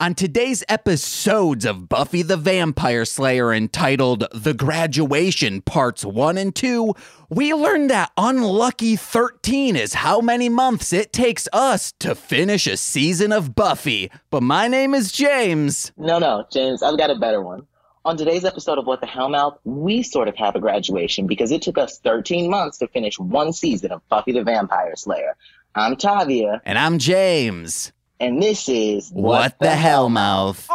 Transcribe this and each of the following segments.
On today's episodes of Buffy the Vampire Slayer entitled The Graduation Parts 1 and 2, we learn that unlucky 13 is how many months it takes us to finish a season of Buffy. But my name is James. No, no, James, I've got a better one. On today's episode of What the Hellmouth, we sort of have a graduation because it took us 13 months to finish one season of Buffy the Vampire Slayer. I'm Tavia, And I'm James. And this is What, the, hell, mouth?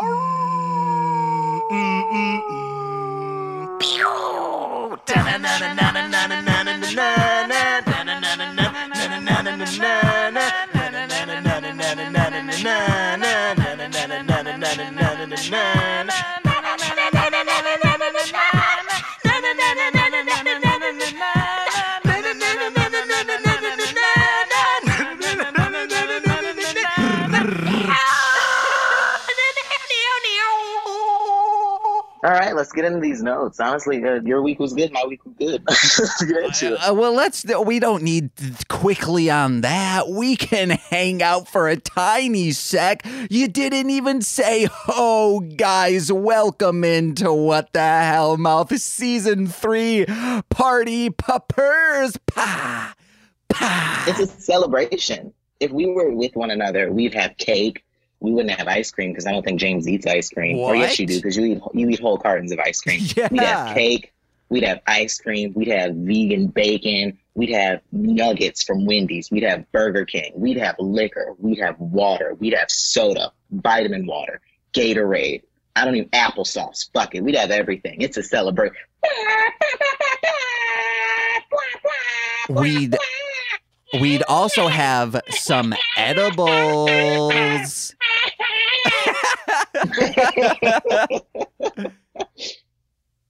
All right, let's get into these notes. Honestly, uh, your week was good. My week was good. let's get into it. Uh, well, let's. We don't need quickly on that. We can hang out for a tiny sec. You didn't even say, "Oh, guys, welcome into what the Hellmouth season three party poppers." Pa pa. It's a celebration. If we were with one another, we'd have cake. We wouldn't have ice cream because I don't think James eats ice cream. Or yes, you do because you eat you eat whole cartons of ice cream. Yeah. We'd have cake. We'd have ice cream. We'd have vegan bacon. We'd have nuggets from Wendy's. We'd have Burger King. We'd have liquor. We'd have water. We'd have soda, vitamin water, Gatorade. I don't even applesauce. Fuck it. We'd have everything. It's a celebration. We'd we'd also have some edibles.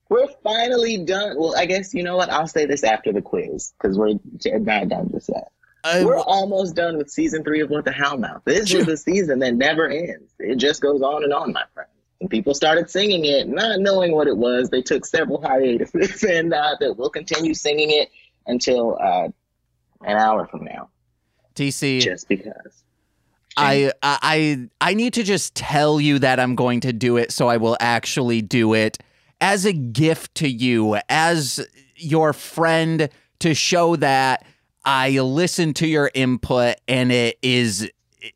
We're finally done. Well, I guess you know what? I'll say this after the quiz because we're not done just yet. Uh, We're almost done with season three of What the Hellmouth. This Sure. is a season that never ends. It just goes on and on, my friend. And people started singing it, not knowing what it was. They took several hiatuses, and uh, that we'll continue singing it until uh, an hour from now, TC. just because. I I I need to just tell you that I'm going to do it, so I will actually do it as a gift to you, as your friend, to show that I listen to your input and it is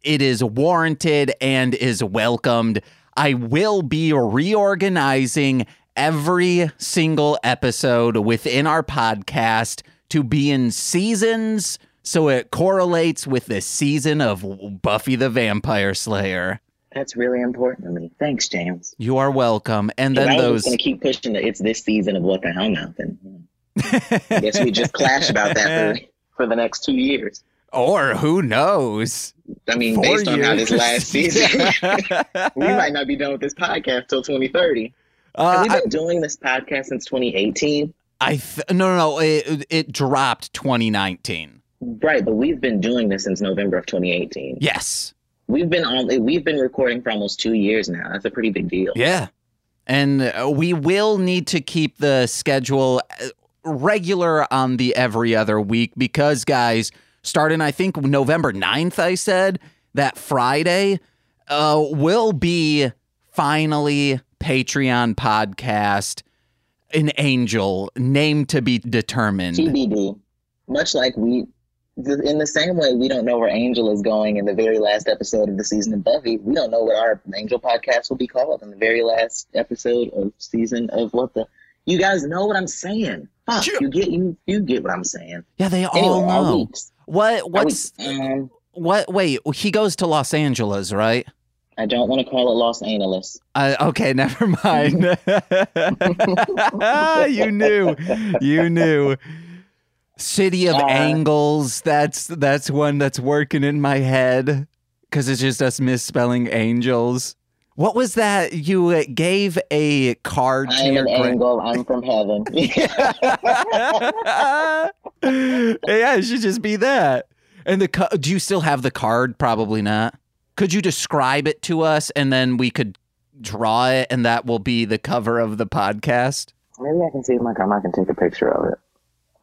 it is warranted and is welcomed. I will be reorganizing every single episode within our podcast to be in seasons so it correlates with the season of Buffy the Vampire Slayer. That's really important to me. Thanks, James. You are welcome. And then I those going to keep pushing that it's this season of What the Hell. And I guess we just clash about that for, for the next two years. or who knows? I mean, Four based on how this last season, we might not be done with this podcast till 2030. Have Uh, we I, been doing this podcast since 2018? I th- no, no, no. It, it dropped 2019. Right, but we've been doing this since November of 2018. Yes. We've been on. We've been recording for almost two years now. That's a pretty big deal. Yeah. And uh, we will need to keep the schedule uh, regular on the every other week because, guys, starting, I think, November 9th, I said, that Friday uh, will be finally Patreon podcast, an angel, name to be determined. TBD. Much like we, in the same way, we don't know where Angel is going in the very last episode of the season of Buffy. We don't know what our Angel podcast will be called in the very last episode of season of what the. You guys know what I'm saying. Fuck, Sure. you get you you get what I'm saying. Yeah, they all our know. What? What's. Um, What? Wait, he goes to Los Angeles, right? I don't want to call it Los Angeles. Uh, okay, never mind. you knew, you knew. City of Uh, Angles. That's that's one that's working in my head because it's just us misspelling angels. What was that? You uh, gave a card to I'm your an grand. angel. I'm from heaven. yeah, it should just be that. And the do you still have the card? Probably not. Could you describe it to us, and then we could draw it, and that will be the cover of the podcast? Maybe I can see my grandma can take a picture of it.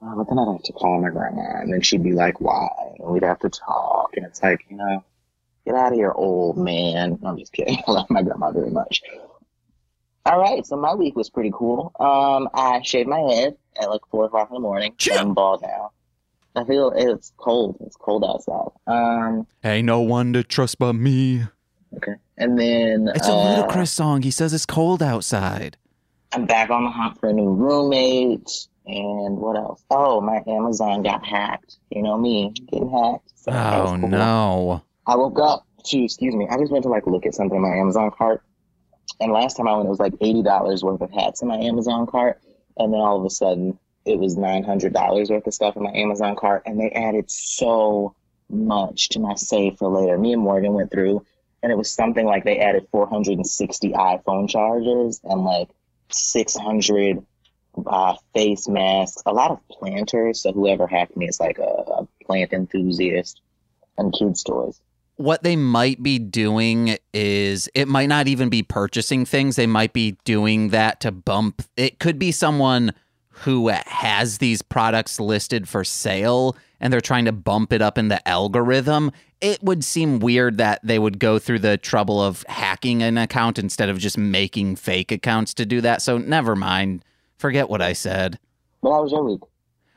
Uh, but then I'd have to call my grandma, and then she'd be like, "Why?" And we'd have to talk, and it's like, you know, Get out of here, old man. I'm just kidding. I love my grandma very much. All right, so my week was pretty cool. Um, I shaved my head at like four o'clock in the morning. Chip. I'm bald now. I feel it's cold. It's cold outside. Um, Ain't no one to trust but me. okay. And then It's a uh, Ludacris song. He says it's cold outside. I'm back on the hunt for a new roommate. And what else? Oh, my Amazon got hacked. You know me, getting hacked. So Oh cool. no. I woke up to, excuse me, I just went to like look at something in my Amazon cart. And last time I went, it was like $80 worth of hats in my Amazon cart. And then all of a sudden, it was $900 worth of stuff in my Amazon cart. And they added so much to my save for later. Me and Morgan went through, and it was something like they added 460 iPhone chargers and like 600 uh, face masks, a lot of planters. So whoever hacked me is like a, a plant enthusiast and kids' toys. What they might be doing is it might not even be purchasing things. They might be doing that to bump. It could be someone who has these products listed for sale and they're trying to bump it up in the algorithm. It would seem weird that they would go through the trouble of hacking an account instead of just making fake accounts to do that. So never mind. Forget what I said. But how was your week?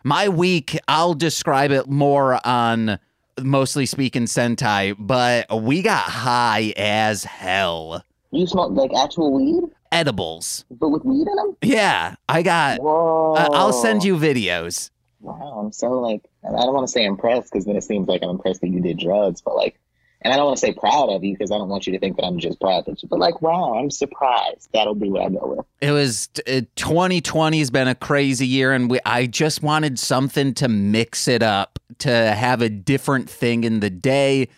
My week, I'll describe it more on mostly speaking Sentai, but we got high as hell. You smoked like actual weed, Edibles. but with weed in them? Yeah, I got. Whoa! Uh, I'll send you videos. Wow, I'm so like, I don't want to say impressed because then it seems like I'm impressed that you did drugs, but like, and I don't want to say proud of you because I don't want you to think that I'm just proud of you, but like, wow, I'm surprised. That'll be what I go with. It was uh, 2020 has been a crazy year, and we, I just wanted something to mix it up to have a different thing in the day.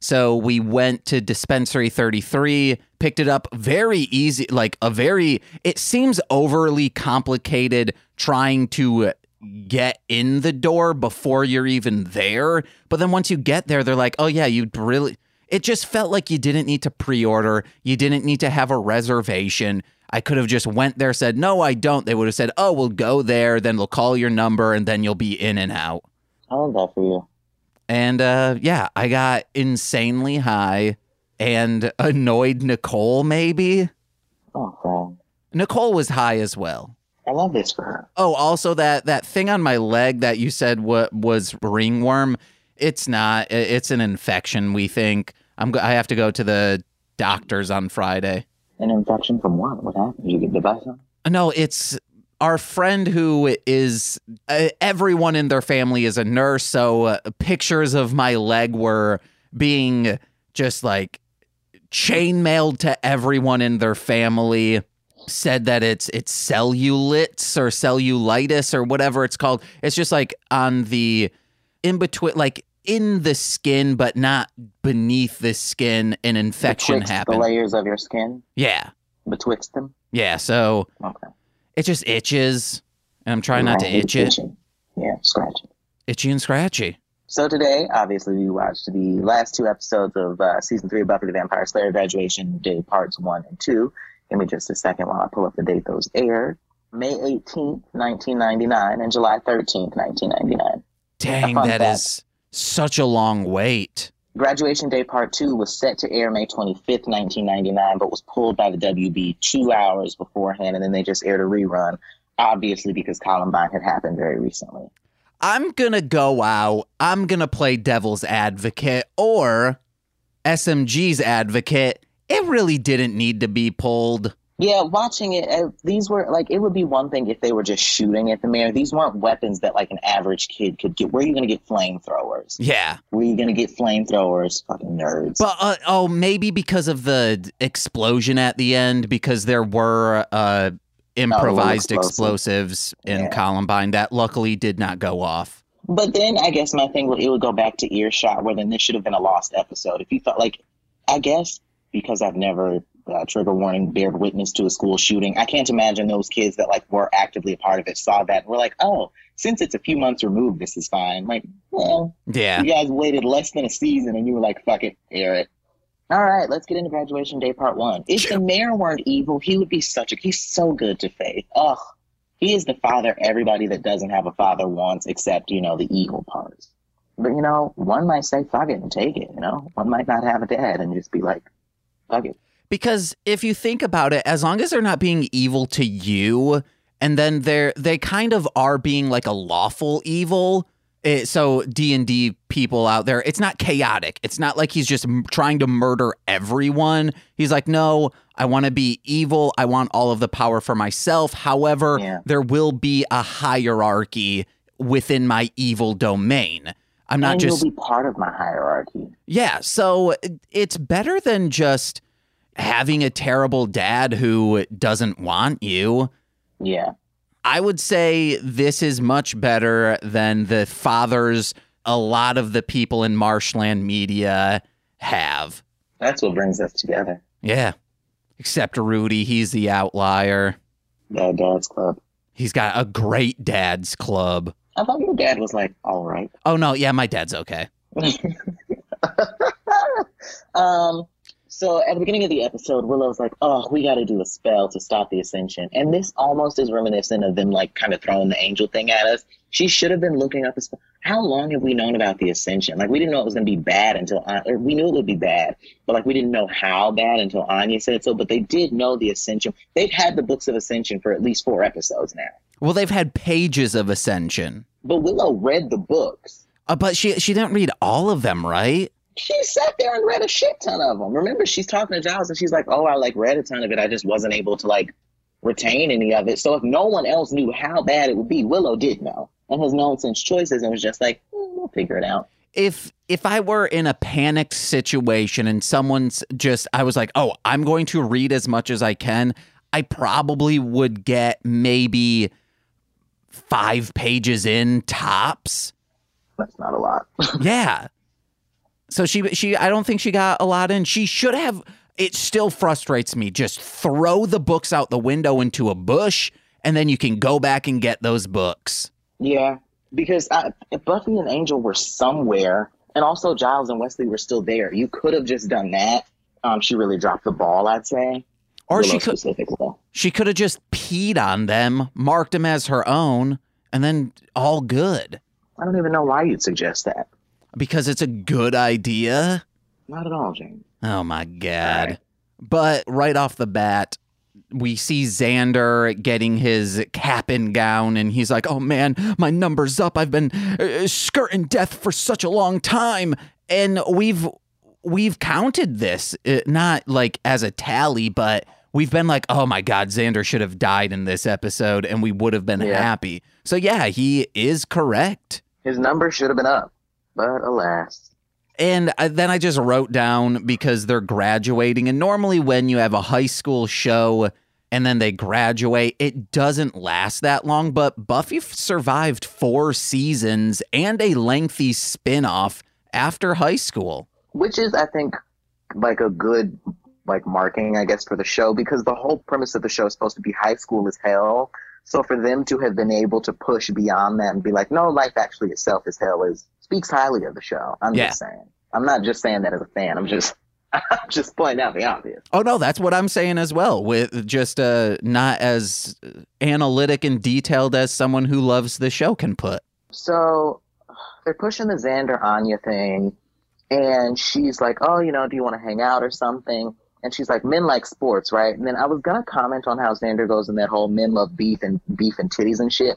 So we went to Dispensary 33, picked it up very easy, like a very, it seems overly complicated trying to get in the door before you're even there. But then once you get there, they're like, oh, yeah, you'd really, it just felt like you didn't need to pre order, you didn't need to have a reservation. I could have just went there, said, no, I don't. They would have said, oh, we'll go there, then they'll call your number, and then you'll be in and out. I love that for you. And uh, yeah, I got insanely high and annoyed Nicole, maybe. Oh. Nicole was high as well. I love this for her. Oh, also that that thing on my leg that you said what was ringworm. It's not. It's an infection. We think. I'm. go- I have to go to the doctors on Friday. An infection from what? What happened? Did you get the something? No, it's our friend who is. Uh, everyone in their family is a nurse, so uh, pictures of my leg were being just like chainmailed to everyone in their family. Said that it's it's cellulits or cellulitis or whatever it's called. It's just like on the in between, like in the skin, but not beneath the skin. An infection Betwixt happened. The layers of your skin, yeah, betwixt them. yeah. So Okay. It just itches, and I'm trying not to itch it. itching. Yeah, scratchy. Itchy and scratchy. So today, obviously, we watched the last two episodes of uh, season three of Buffy the Vampire Slayer graduation day parts one and two. Give me just a second while I pull up the date those aired. May 18th, 1999 and July 13th, 1999. Dang, that fact. is such a long wait. Graduation Day Part 2 was set to air May 25th, 1999, but was pulled by the WB two hours beforehand, and then they just aired a rerun, obviously because Columbine had happened very recently. I'm gonna go out. I'm gonna play devil's advocate or SMG's advocate. It really didn't need to be pulled. Yeah, watching it, uh, these were like it would be one thing if they were just shooting at the mayor. These weren't weapons that like an average kid could get. Where are you going to get flamethrowers? Yeah, Where are you going to get flamethrowers? Fucking nerds. but uh, oh, maybe because of the explosion at the end, because there were uh, improvised explosive. explosives in Yeah. Columbine that luckily did not go off. But then I guess my thing would it would go back to earshot, where then this should have been a lost episode. If you felt like, I guess because I've never uh, trigger warning bear witness to a school shooting, I can't imagine those kids that like were actively a part of it saw that and were like, oh, since it's a few months removed, this is fine. Like, well, Yeah. you guys waited less than a season and you were like, fuck it, air it. All right, let's get into graduation day part one. If the mayor weren't evil, he would be such a he's so good to Faith. Ugh. He is the father everybody that doesn't have a father wants, except, you know, the evil parts. But you know, one might say fuck it and take it. You know, one might not have a dad and just be like, fuck it. Because if you think about it, as long as they're not being evil to you, and then they're they kind of are being like a lawful evil. It, so D and D people out there, it's not chaotic. It's not like he's just m- trying to murder everyone. He's like, no, I want to be evil. I want all of the power for myself. However, Yeah. there will be a hierarchy within my evil domain. I'm not and just you'll be part of my hierarchy. yeah, so eh, it's better than just having a terrible dad who doesn't want you. Yeah. I would say this is much better than the fathers a lot of the people in Marsh Land Media have. That's what brings us together. Yeah. Except Rudy, he's the outlier. Dad Dad's Club. He's got a great dad's club. I thought your dad was like, all right. Oh no, yeah, my dad's okay. um, so at the beginning of the episode, Willow's like, "Oh, we got to do a spell to stop the ascension," and this almost is reminiscent of them like kind of throwing the angel thing at us. She should have been looking up a spell. How long have we known about the ascension? Like we didn't know it was going to be bad until or we knew it would be bad, but like we didn't know how bad until Anya said so. But they did know the ascension. They've had the books of ascension for at least four episodes now. Well, they've had pages of ascension. But Willow read the books. Uh, but she she didn't read all of them, right? She sat there and read a shit ton of them. Remember, she's talking to Giles and she's like, "Oh, I like read a ton of it. I just wasn't able to like retain any of it." So if no one else knew how bad it would be, Willow did know and has known since choices and was just like, "Mm, "We'll figure it out." if if I were in a panicked situation and someone's just I was like, "Oh, I'm going to read as much as I can." I probably would get maybe 5 pages in tops. That's not a lot. yeah. So she she I don't think she got a lot in. She should have it still frustrates me. Just throw the books out the window into a bush and then you can go back and get those books. yeah, because I, if Buffy and Angel were somewhere, and also Giles and Wesley were still there, you could have just done that. Um, she really dropped the ball, I'd say. Or she could. She could have just peed on them, marked them as her own, and then all good. I don't even know why you'd suggest that. Because it's a good idea. Not at all, James. Oh my God. But right off the bat, we see Xander getting his cap and gown, and he's like, oh man, my number's up. I've been uh, skirting death for such a long time. And we've. We've counted this, uh, not like as a tally, but we've been like, oh my God, Xander should have died in this episode and we would have been Yeah. happy. So, yeah, he is correct. His number should have been up, but alas. And I, then I just wrote down because they're graduating. And normally, when you have a high school show and then they graduate, it doesn't last that long. But Buffy survived four seasons and a lengthy spin off after high school. which is i think like a good like marking i guess for the show because the whole premise of the show is supposed to be high school as hell so for them to have been able to push beyond that and be like no life actually itself is hell is speaks highly of the show. I'm Yeah. just saying. I'm not just saying that as a fan. I'm just i'm just pointing out the obvious. Oh, no, that's what I'm saying as well, with just uh, not as analytic and detailed as someone who loves the show can put. so they're pushing the xander anya thing and she's like oh you know do you want to hang out or something? And she's like men like sports right? And then i was gonna comment on how xander goes in that whole men love beef and beef and titties and shit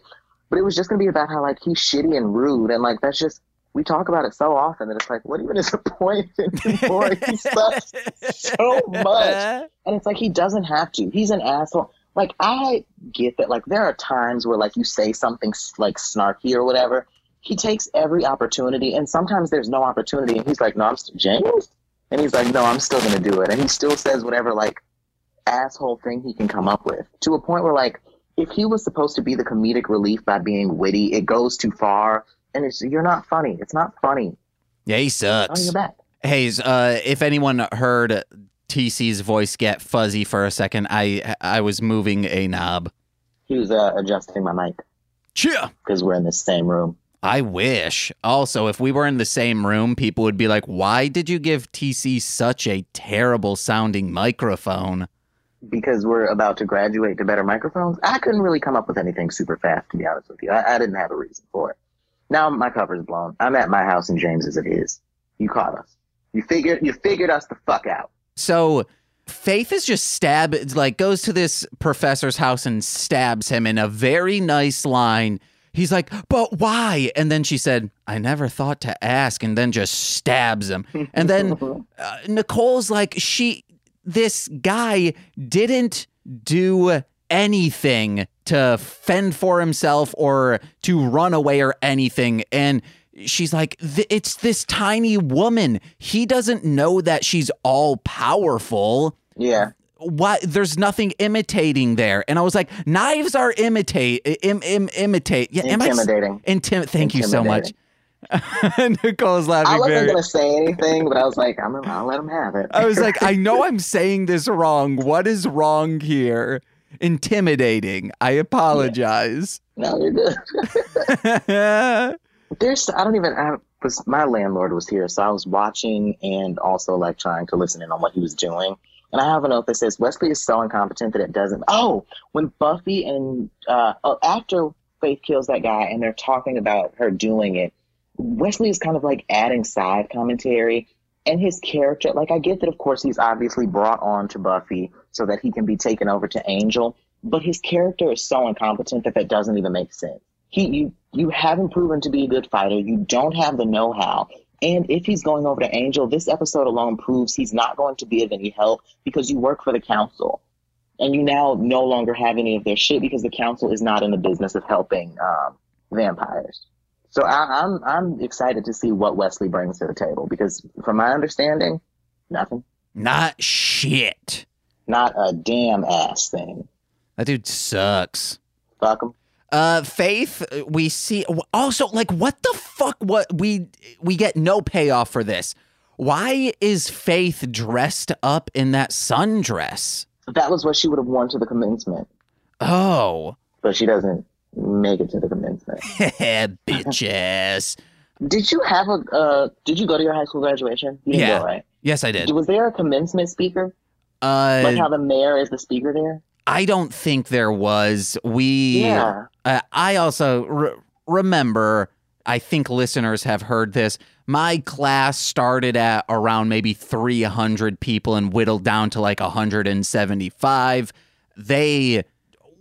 but it was just gonna be about how like he's shitty and rude and like that's just we talk about it so often that it's like what even is the point anymore he sucks so much and it's like he doesn't have to. He's an asshole. Like I get that. Like there are times where like you say something like snarky or whatever. He takes every opportunity, and sometimes there's no opportunity, and he's like, "No, I'm st- James," and he's like, "No, I'm still gonna do it," and he still says whatever like asshole thing he can come up with to a point where like if he was supposed to be the comedic relief by being witty, it goes too far, and it's you're not funny. It's not funny. Yeah, he sucks. your back. Hayes, uh, if anyone heard TC's voice get fuzzy for a second, I I was moving a knob. He was uh, adjusting my mic Cheer. because we're in the same room. I wish. Also, if we were in the same room, people would be like, "Why did you give TC such a terrible sounding microphone?" because we're about to graduate to better microphones. I couldn't really come up with anything super fast, to be honest with you. I, I didn't have a reason for it. Now my cover's blown. I'm at my house and James is at his. You caught us. You figured you figured us the fuck out. So Faith is just stab like goes to this professor's house and stabs him in a very nice line. He's like, "But why?" And then she said, "I never thought to ask," and then just stabs him. And then uh, Nicole's like, "She, this guy didn't do anything to fend for himself or to run away or anything," and she's like, "It's this tiny woman. He doesn't know that she's all powerful." Yeah. What there's nothing imitating there, and I was like, knives are imitate, Im, Im, imitate. Yeah, am I Intimidating. Intim- thank you so much. Nicole's laughing. I wasn't very- gonna say anything, but I was like, I'm gonna I'll let him have it. I was like, I know I'm saying this wrong. What is wrong here? Intimidating. I apologize. no, you're good. There's I don't even I was my landlord was here, so I was watching and also like trying to listen in on what he was doing. And I have a note that says Wesley is so incompetent that it doesn't. Oh, when Buffy and uh, oh, after Faith kills that guy and they're talking about her doing it, Wesley is kind of like adding side commentary and his character. Like I get that, of course, he's obviously brought on to Buffy so that he can be taken over to Angel, but his character is so incompetent that that doesn't even make sense. He you you haven't proven to be a good fighter. You don't have the know-how. And if he's going over to Angel, this episode alone proves he's not going to be of any help because you work for the council. And you now no longer have any of their shit because the council is not in the business of helping um, vampires. So I, I'm I'm excited to see what Wesley brings to the table because from my understanding, nothing. Not shit. Not a damn ass thing. That dude sucks. Fuck him. Uh, Faith, we see also like what the fuck? What we we get no payoff for this. Why is Faith dressed up in that sundress? That was what she would have worn to the commencement, Oh, but she doesn't make it to the commencement. bitch ass. Did you have a? Uh, did you go to your high school graduation? You Yeah. go, right? Yes, I did. Was there a commencement speaker? Uh, Like how the mayor is the speaker there? I don't think there was. We. Yeah. Uh, I also re- remember. I think listeners have heard this. My class started at around maybe 300 people and whittled down to like 175. They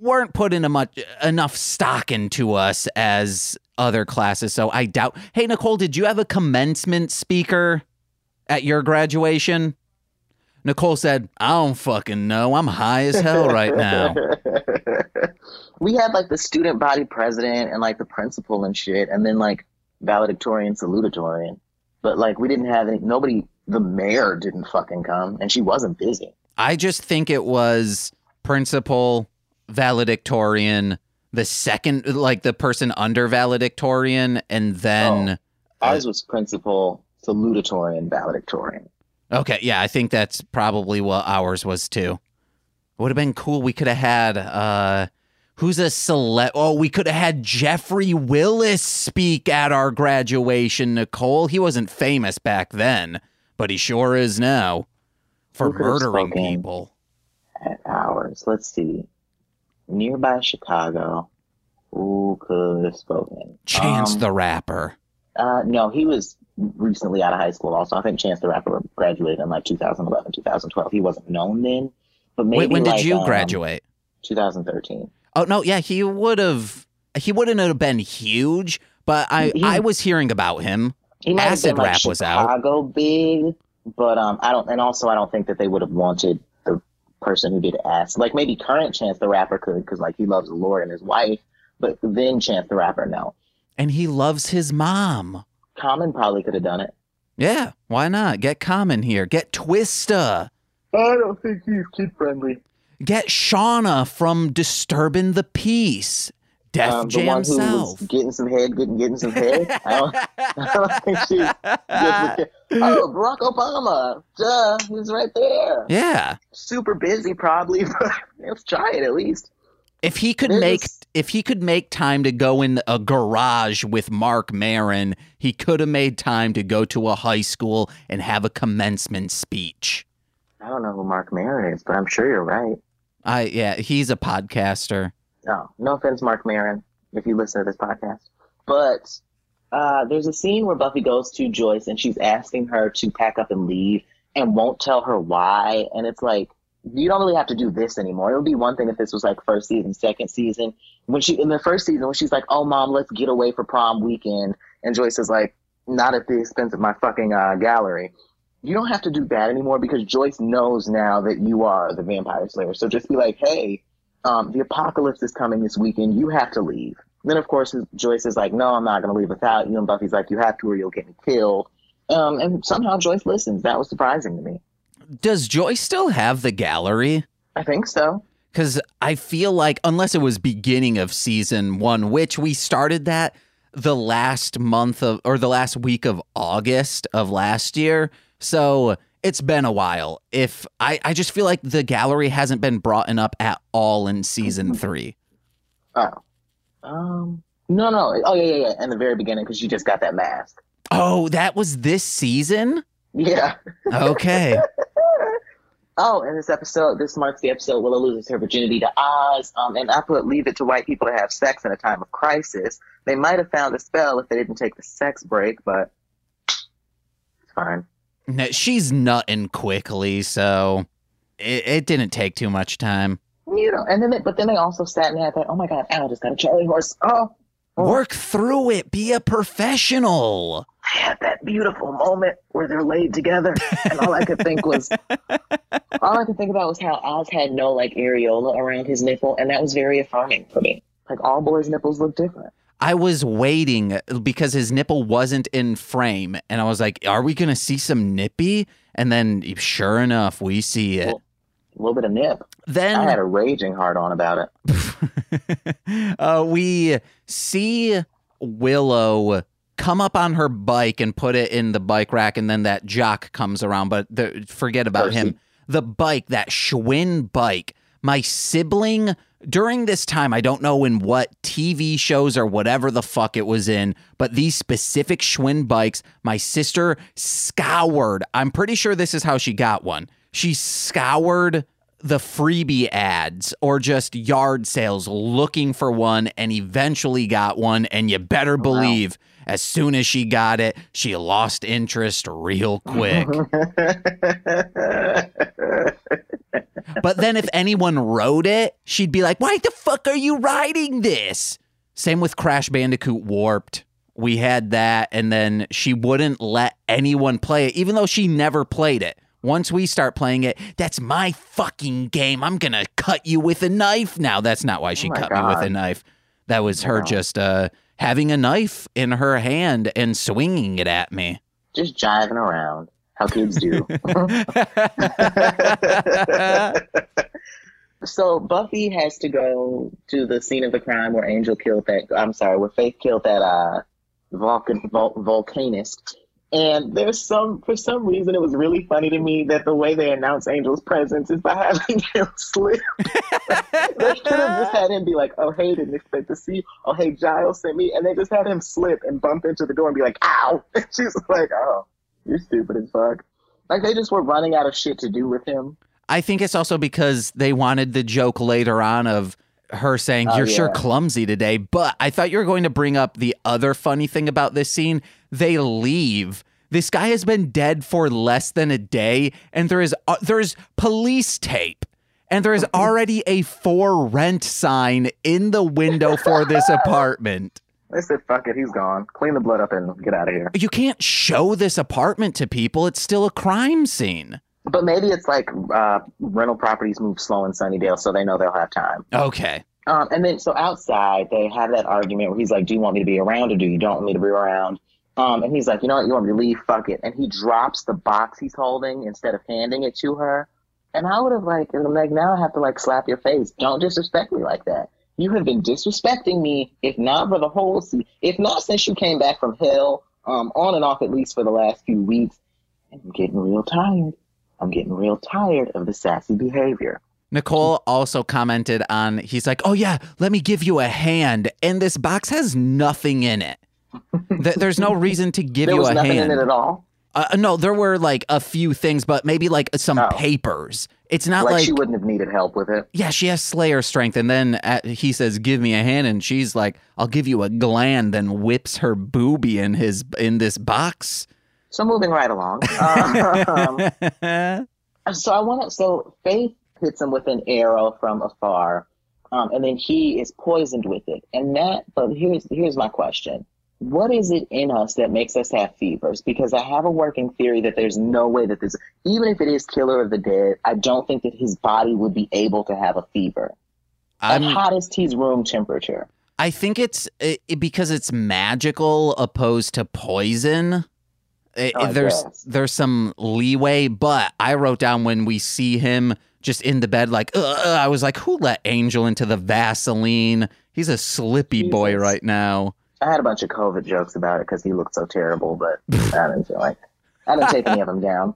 weren't putting a much enough stock into us as other classes, so I doubt. Hey, Nicole, did you have a commencement speaker at your graduation? Nicole said, "I don't fucking know. I'm high as hell right now." we had like the student body president and like the principal and shit, and then like valedictorian, salutatorian. But like we didn't have any. Nobody. The mayor didn't fucking come, and she wasn't busy. I just think it was principal, valedictorian, the second, like the person under valedictorian, and then. Ours was principal, salutatorian, valedictorian. Okay, yeah, I think that's probably what ours was too. Would have been cool. We could have had uh who's a select oh, we could have had Jeffrey Willis speak at our graduation, Nicole. He wasn't famous back then, but he sure is now. For Who could have murdering people. At ours, let's see. Nearby Chicago, who could have spoken? Chance Um, the Rapper. Uh, no, he was recently out of high school. Also, I think Chance the Rapper graduated in like 2011, 2012. He wasn't known then, but maybe Wait, when did like, you um, graduate? 2013. Oh no, yeah, he would have he wouldn't have been huge, but I He- I was hearing about him. Acid been, like, Rap was out. Chicago big, but um, I don't. And also, I don't think that they would have wanted person who did Acid. Like maybe current Chance the Rapper could, because like he loves the Lord and his wife. But then Chance the Rapper, no. And he loves his mom. Common probably could have done it. Yeah, why not? Get Common here. Get Twista. I don't think he's kid friendly. Get Shawnna from Disturbing the Peace. Def Um, the Jam one who South. was getting some head, getting getting some head. I don't, I don't think she's good with- Oh, Barack Obama. Duh, he's right there. yeah. Super busy, probably, but let's try it at least. If he could There's make this- if he could make time to go in a garage with Mark Maron, he could have made time to go to a high school and have a commencement speech. I don't know who Mark Maron is, but I'm sure you're right. I yeah, he's a podcaster. No, no offense, Mark Maron, if you listen to this podcast. But Uh, there's a scene where Buffy goes to Joyce and she's asking her to pack up and leave and won't tell her why. And it's like, you don't really have to do this anymore. It would be one thing if this was like first season, second season. When she in the first season, when she's like, "Oh, mom, let's get away for prom weekend," and Joyce is like, "Not at the expense of my fucking uh, gallery." You don't have to do that anymore because Joyce knows now that you are the vampire slayer. So just be like, "Hey, um, the apocalypse is coming this weekend. You have to leave." Then of course Joyce is like, "No, I'm not going to leave without you." And Buffy's like, "You have to, or you'll get me killed." Um, and somehow Joyce listens. That was surprising to me. Does Joyce still have the gallery? I think so. Because I feel like, unless it was beginning of season one, which we started that the last month of, or the last week of August of last year. So it's been a while. If I, I just feel like the gallery hasn't been brought up at all in season three. Oh, um, no, no. Oh, yeah, yeah, yeah. In the very beginning, because you just got that mask. Oh, that was this season? Yeah. Okay. oh, in this episode, this marks the episode Willow loses her virginity to Oz. Um, and I put leave it to white people to have sex in a time of crisis. They might have found a spell if they didn't take the sex break, but it's fine. She's nutting quickly, so it, it didn't take too much time. You know, and then they, but then they also sat and had that. Oh my God, Al just got a Charlie horse. Oh, oh. work through it. Be a professional. I had that beautiful moment where they're laid together, and all I could think was, all I could think about was how Oz had no like areola around his nipple, and that was very affirming for me. Like all boys' nipples look different. I was waiting because his nipple wasn't in frame, and I was like, "Are we gonna see some nippy?" And then, sure enough, we see it. Well, a little bit of nip. Then I had a raging hard on about it. uh, we see Willow come up on her bike and put it in the bike rack, and then that jock comes around. But the, forget about Percy. him. The bike, that Schwinn bike, my sibling during this time, I don't know in what TV shows or whatever the fuck it was in, but these specific Schwinn bikes, my sister scoured. I'm pretty sure this is how she got one. She scoured the freebie ads or just yard sales looking for one and eventually got one. And you better believe wow as soon as she got it, she lost interest real quick. but then if anyone wrote it, she'd be like, Why the fuck are you writing this? Same with Crash Bandicoot Warped. We had that, and then she wouldn't let anyone play it, even though she never played it. Once we start playing it, that's my fucking game. I'm gonna cut you with a knife now. That's not why she oh cut God. me with a knife. That was her just uh having a knife in her hand and swinging it at me. Just jiving around. How kids do. so Buffy has to go to the scene of the crime where Angel killed that. I'm sorry, where Faith killed that uh, Vulcan Vul- volcanist and there's some, for some reason, it was really funny to me that the way they announce Angel's presence is by having him slip. they could have just had him be like, "Oh, hey, didn't expect to see you." Oh, hey, Giles sent me, and they just had him slip and bump into the door and be like, "Ow!" And she's like, "Oh, you're stupid as fuck." Like they just were running out of shit to do with him. I think it's also because they wanted the joke later on of her saying, oh, You're oh, yeah. sure clumsy today. But I thought you were going to bring up the other funny thing about this scene they leave. This guy has been dead for less than a day, and there is uh, there is police tape, and there is already a for rent sign in the window for this apartment. They said, "Fuck it, he's gone. Clean the blood up and get out of here." You can't show this apartment to people; it's still a crime scene. But maybe it's like uh, rental properties move slow in Sunnydale, so they know they'll have time. Okay. Um, and then so outside they have that argument where he's like, "Do you want me to be around, or do you don't want me to be around?" Um, and he's like, you know what, you want me to leave? Fuck it. And he drops the box he's holding instead of handing it to her. And I would have like, and I'm like, now I have to like slap your face. Don't disrespect me like that. You have been disrespecting me, if not for the whole season, if not since you came back from hell, um, on and off at least for the last few weeks. And I'm getting real tired. I'm getting real tired of the sassy behavior. Nicole also commented on, he's like, oh yeah, let me give you a hand. And this box has nothing in it. There's no reason to give there you was a nothing hand. in it at all. Uh, no, there were like a few things, but maybe like some Oh. papers. It's not like, like, she wouldn't have needed help with it. yeah, she has Slayer strength, and then at, he says, "Give me a hand," and she's like, "I'll give you a gland," then whips her booby in his in this box. So moving right along. Um, so I want to. So Faith hits him with an arrow from afar, um, and then he is poisoned with it. And that. But here's here's my question: What is it in us that makes us have fevers? Because I have a working theory that there's no way that this, even if it is Killer of the Dead, I don't think that his body would be able to have a fever. At I'm, hottest he's room temperature. I think it's it, because it's magical opposed to poison. It- Oh, there's guess. there's some leeway, but I wrote down when we see him just in the bed, like I was like, "Who let Angel into the Vaseline? He's a slippy boy right now." I had a bunch of COVID jokes about it because he looked so terrible, but I didn't feel like I didn't take any of them down.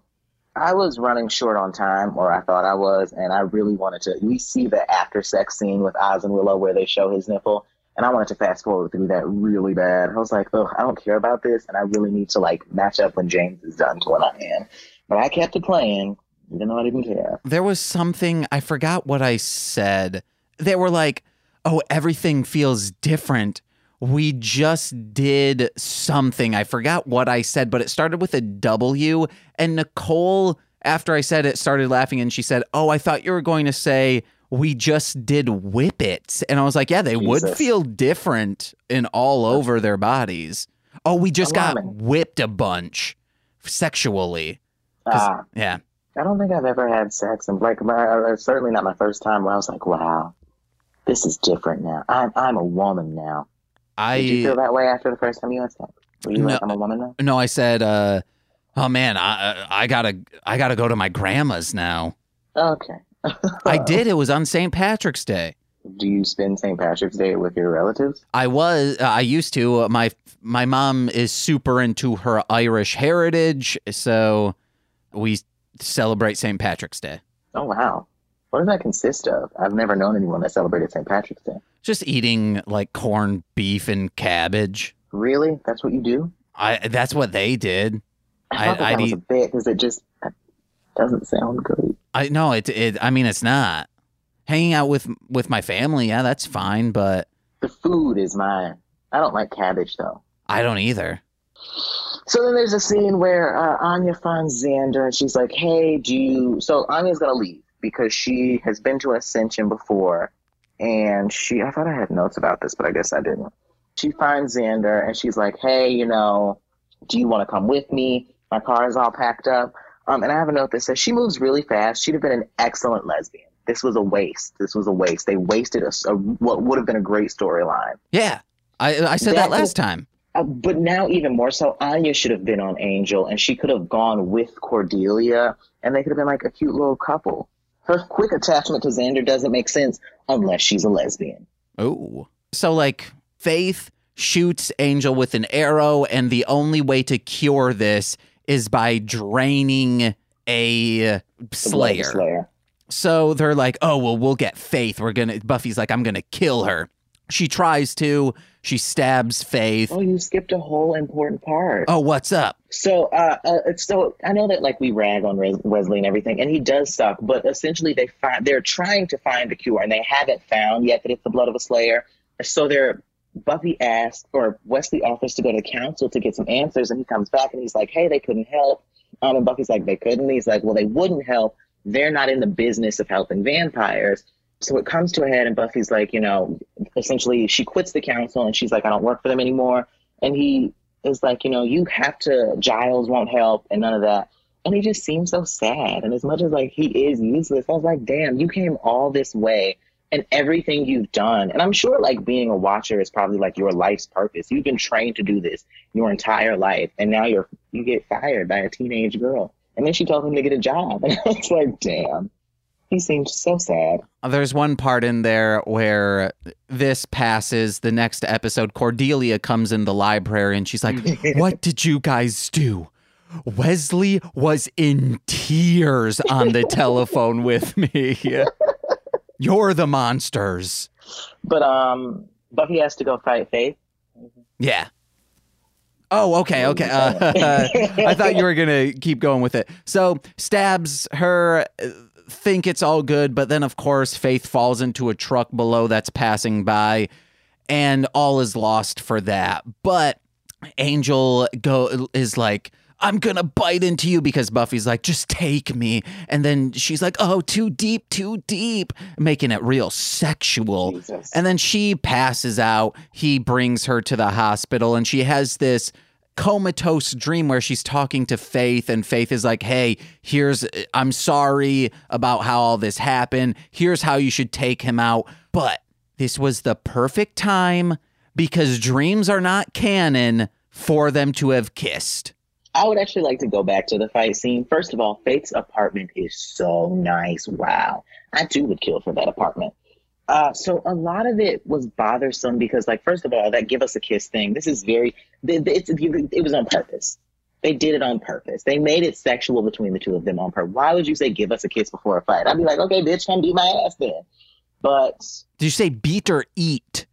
I was running short on time, or I thought I was, and I really wanted to. We see the after sex scene with Oz and Willow where they show his nipple, and I wanted to fast forward through that really bad. I was like, oh, I don't care about this, and I really need to like match up when James is done to when I am. But I kept it playing, even though I didn't care. There was something I forgot what I said. They were like, "Oh, everything feels different." We just did something. I forgot what I said, but it started with a W. And Nicole, after I said it, started laughing and she said, Oh, I thought you were going to say, We just did whippets. And I was like, Yeah, they would feel different in all over their bodies. Oh, we just got whipped a bunch sexually. Ah, Yeah. I don't think I've ever had sex, and like my, uh, certainly not my first time. Where I was like, wow, this is different now. I'm I'm a woman now. I. Did you feel that way after the first time you sex? Were you No. like, I'm a woman now? No, I said, uh, "Oh man, I I gotta I gotta go to my grandma's now." Okay. I did. It was on St. Patrick's Day. Do you spend St. Patrick's Day with your relatives? I was uh, I used to. Uh, my my mom is super into her Irish heritage, so we celebrate St. Patrick's Day. Oh wow. What does that consist of? I've never known anyone that celebrated St. Patrick's Day. Just eating like corned beef and cabbage. Really? That's what you do? I that's what they did. I I- thought that, was eat- a bit because it just doesn't sound good. I no, it it. I mean, it's not hanging out with with my family. Yeah, that's fine, but The food is mine. I don't like cabbage though. I don't either. So then there's a scene where uh, Anya finds Xander and she's like, hey, do you. So Anya's going to leave because she has been to Ascension before. And she, I thought I had notes about this, but I guess I didn't. She finds Xander and she's like, hey, you know, do you want to come with me? My car is all packed up. Um, and I have a note that says she moves really fast. She'd have been an excellent lesbian. This was a waste. This was a waste. They wasted a, a- what would have been a great storyline. Yeah, I I said that That last time. Uh, but now even more so, Anya should have been on Angel, and she could have gone with Cordelia, and they could have been like a cute little couple. Her quick attachment to Xander doesn't make sense unless she's a lesbian. Oh. So like Faith shoots Angel with an arrow and the only way to cure this is by draining a slayer. Slayer. So they're like, "Oh, well we'll get Faith. We're going to Buffy's like, "I'm going to kill her." She tries to. She stabs Faith. Oh, you skipped a whole important part. Oh, what's up? So, uh, uh, so I know that like we rag on Res- Wesley and everything, and he does suck. But essentially, they find they're trying to find a cure, and they haven't found yet that it's the blood of a Slayer. So they're Buffy asks, or Wesley offers to go to the council to get some answers, and he comes back and he's like, "Hey, they couldn't help." Um, and Buffy's like, "They couldn't." He's like, "Well, they wouldn't help. They're not in the business of helping vampires." So it comes to a head, and Buffy's like, you know, essentially she quits the council, and she's like, "I don't work for them anymore." And he is like, you know, you have to, Giles won't help and none of that. And he just seems so sad. And as much as like he is useless, I was like, damn, you came all this way and everything you've done. And I'm sure like being a watcher is probably like your life's purpose. You've been trained to do this your entire life. And now you're, you get fired by a teenage girl. And then she tells him to get a job. And I was like, damn, he seems so sad. There's one part in there where this passes. The next episode, Cordelia comes in the library and she's like, What did you guys do? Wesley was in tears on the telephone with me. You're the monsters. But um, Buffy has to go fight Faith. Yeah. Oh, okay, okay. Uh, I thought you were gonna keep going with it. So stabs her. Think it's all good, but then of course Faith falls into a truck below that's passing by, and all is lost for that. But Angel go is like, I'm gonna bite into you because Buffy's like, just take me. And then she's like, oh, too deep, too deep, making it real sexual. Jesus. And then she passes out. He brings her to the hospital, and she has this comatose dream where she's talking to Faith, and Faith is like, Hey, here's, I'm sorry about how all this happened. Here's how you should take him out. But this was the perfect time because dreams are not canon for them to have kissed. I would actually like to go back to the fight scene. First of all, Faith's apartment is so nice. Wow. I too would kill for that apartment. Uh, so a lot of it was bothersome because, like, first of all, that give us a kiss thing. This is very, it's, it was on purpose. They did it on purpose. They made it sexual between the two of them on purpose. Why would you say give us a kiss before a fight? I'd be like, okay, bitch, come beat my ass then. But Did you say beat or eat?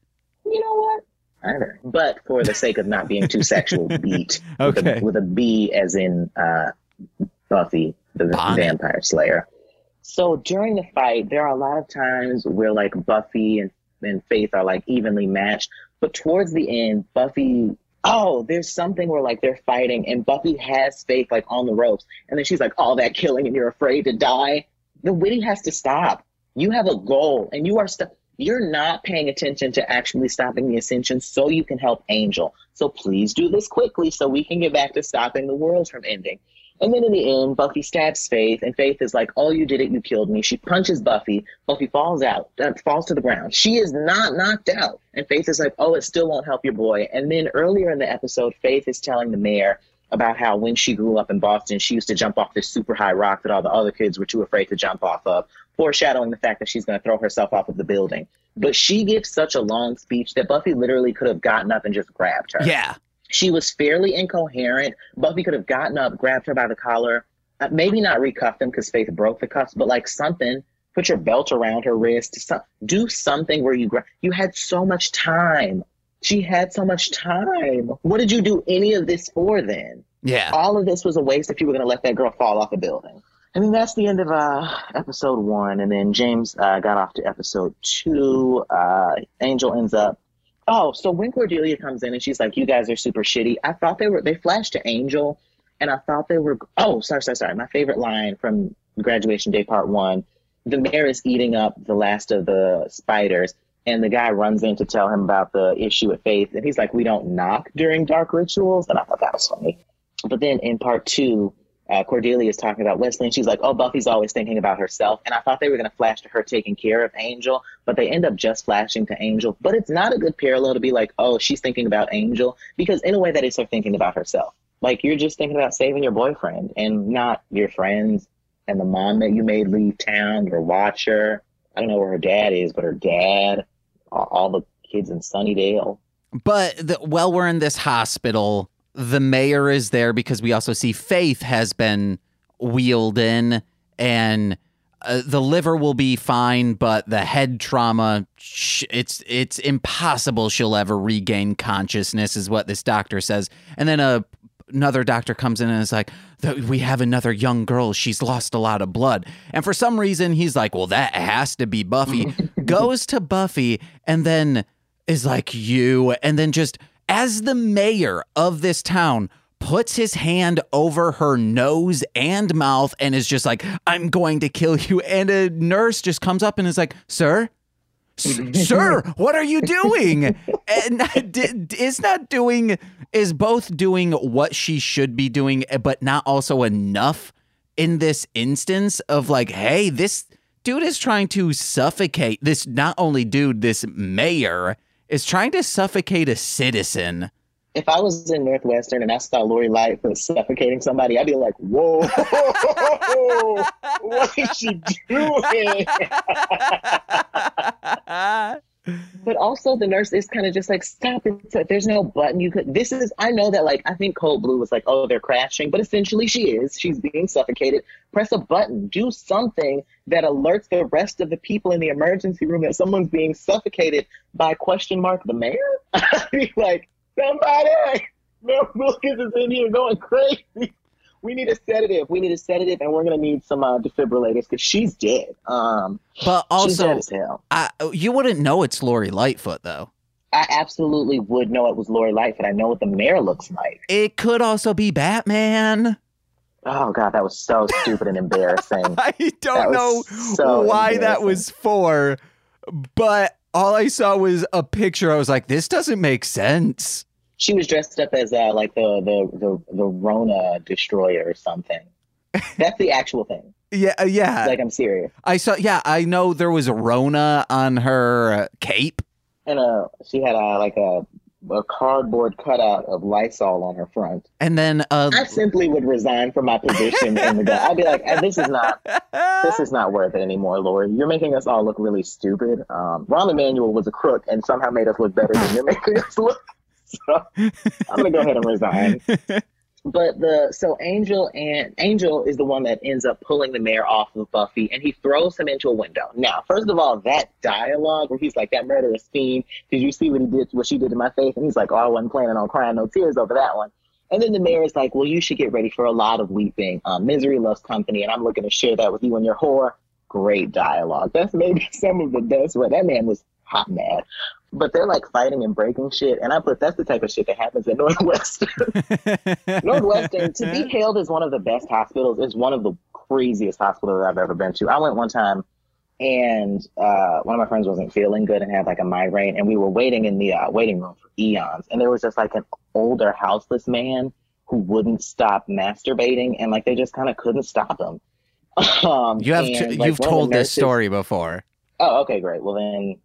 you know what? I. But for the sake of not being too sexual, beat okay. with, a, with a B as in uh, Buffy, the Bonnet. vampire slayer. So during the fight, there are a lot of times where like Buffy and, and Faith are like evenly matched. But towards the end, Buffy, oh, there's something where like they're fighting and Buffy has Faith like on the ropes. And then she's like, all that killing and you're afraid to die. The witty has to stop. You have a goal and you are st- you're not paying attention to actually stopping the ascension so you can help Angel. So please do this quickly so we can get back to stopping the world from ending. And then in the end, Buffy stabs Faith, and Faith is like, "Oh, you did it! You killed me!" She punches Buffy. Buffy falls out, falls to the ground. She is not knocked out, and Faith is like, "Oh, it still won't help your boy." And then earlier in the episode, Faith is telling the mayor about how when she grew up in Boston, she used to jump off this super high rock that all the other kids were too afraid to jump off of, foreshadowing the fact that she's going to throw herself off of the building. But she gives such a long speech that Buffy literally could have gotten up and just grabbed her. Yeah. She was fairly incoherent. Buffy could have gotten up, grabbed her by the collar, uh, maybe not recuffed him because Faith broke the cuffs, but like something. Put your belt around her wrist. So, do something where you gra- you had so much time. She had so much time. What did you do any of this for then? Yeah. All of this was a waste if you were going to let that girl fall off a building. I mean, that's the end of uh, episode one. And then James uh, got off to episode two. Uh, Angel ends up. Oh, so when Cordelia comes in and she's like, "You guys are super shitty," I thought they were. They flashed to Angel, and I thought they were. Oh, sorry, sorry, sorry. My favorite line from Graduation Day Part One: the mayor is eating up the last of the spiders, and the guy runs in to tell him about the issue with Faith, and he's like, "We don't knock during dark rituals," and I thought that was funny. But then in Part Two, uh, Cordelia is talking about Wesley, and she's like, "Oh, Buffy's always thinking about herself." And I thought they were going to flash to her taking care of Angel, but they end up just flashing to Angel. But it's not a good parallel to be like, "Oh, she's thinking about Angel," because in a way, that is her thinking about herself. Like you're just thinking about saving your boyfriend and not your friends and the mom that you made leave town, your watcher. I don't know where her dad is, but her dad, all, the kids in Sunnydale. But the, while we're in this hospital, the mayor is there because we also see Faith has been wheeled in, and uh, the liver will be fine, but the head trauma, sh- it's it's impossible she'll ever regain consciousness, is what this doctor says. And then a another doctor comes in and is like, "We have another young girl. She's lost a lot of blood." And for some reason, he's like, "Well, that has to be Buffy." Goes to Buffy and then is like, "You," and then just as the mayor of this town puts his hand over her nose and mouth and is just like, "I'm going to kill you." And a nurse just comes up and is like, "Sir." Sir what are you doing and is not doing is both doing what she should be doing eh, but not also enough in this instance of like hey this dude is trying to suffocate this not only dude this mayor is trying to suffocate a citizen if I was in Northwestern and I saw Lori Lightfoot suffocating somebody, I'd be like, "Whoa, what is she doing?" But also, the nurse is kind of just like, "Stop it! There's no button you could." This is. I know that, like, I think Cold Blue was like, "Oh, they're crashing," but essentially, she is. She's being suffocated. Press a button. Do something that alerts the rest of the people in the emergency room that someone's being suffocated by question mark the mayor. Like, somebody. Mel Wilkins is in here going crazy. We need a sedative. We need a sedative, and we're gonna need some uh, defibrillators because she's dead. Um, But also. I, you wouldn't know it's Lori Lightfoot though. I absolutely would know it was Lori Lightfoot. I know what the mayor looks like. It could also be Batman. Oh god, that was so stupid and embarrassing. I don't know so why that was for, but all I saw was a picture. I was like, this doesn't make sense. She was dressed up as uh, like the, the the the Rona destroyer or something. That's the actual thing. Yeah, uh, yeah. Like I'm serious. I saw. Yeah, I know there was a Rona on her uh, cape. And uh, she had a like a a cardboard cutout of Lysol on her front. And then uh I simply would resign from my position in the. I'd be like, "Uh, this is not this is not worth it anymore, Lori. You're making us all look really stupid. Um, Rahm Emanuel was a crook and somehow made us look better than you're making us look. So I'm gonna go ahead and resign. But the so Angel and Angel is the one that ends up pulling the mayor off of Buffy, and he throws him into a window. Now, first of all, that dialogue where he's like that murderous fiend, did you see what he did, what she did to my face? And he's like, oh, I wasn't planning on crying no tears over that one. And then the mayor is like, well, you should get ready for a lot of weeping. Um, misery loves company, and I'm looking to share that with you and your whore. Great dialogue. That's maybe some of the best. Where that man was hot mad. But they're like fighting and breaking shit, and I put that's the type of shit that happens at Northwestern. Northwestern, to be hailed as one of the best hospitals, is one of the craziest hospitals I've ever been to. I went one time, and uh, one of my friends wasn't feeling good and had like a migraine, and we were waiting in the uh, waiting room for eons, and there was just like an older houseless man who wouldn't stop masturbating, and like they just kind of couldn't stop him. Um, you have and, t- like, you've one of the told this story before. Oh, okay, great. Well then.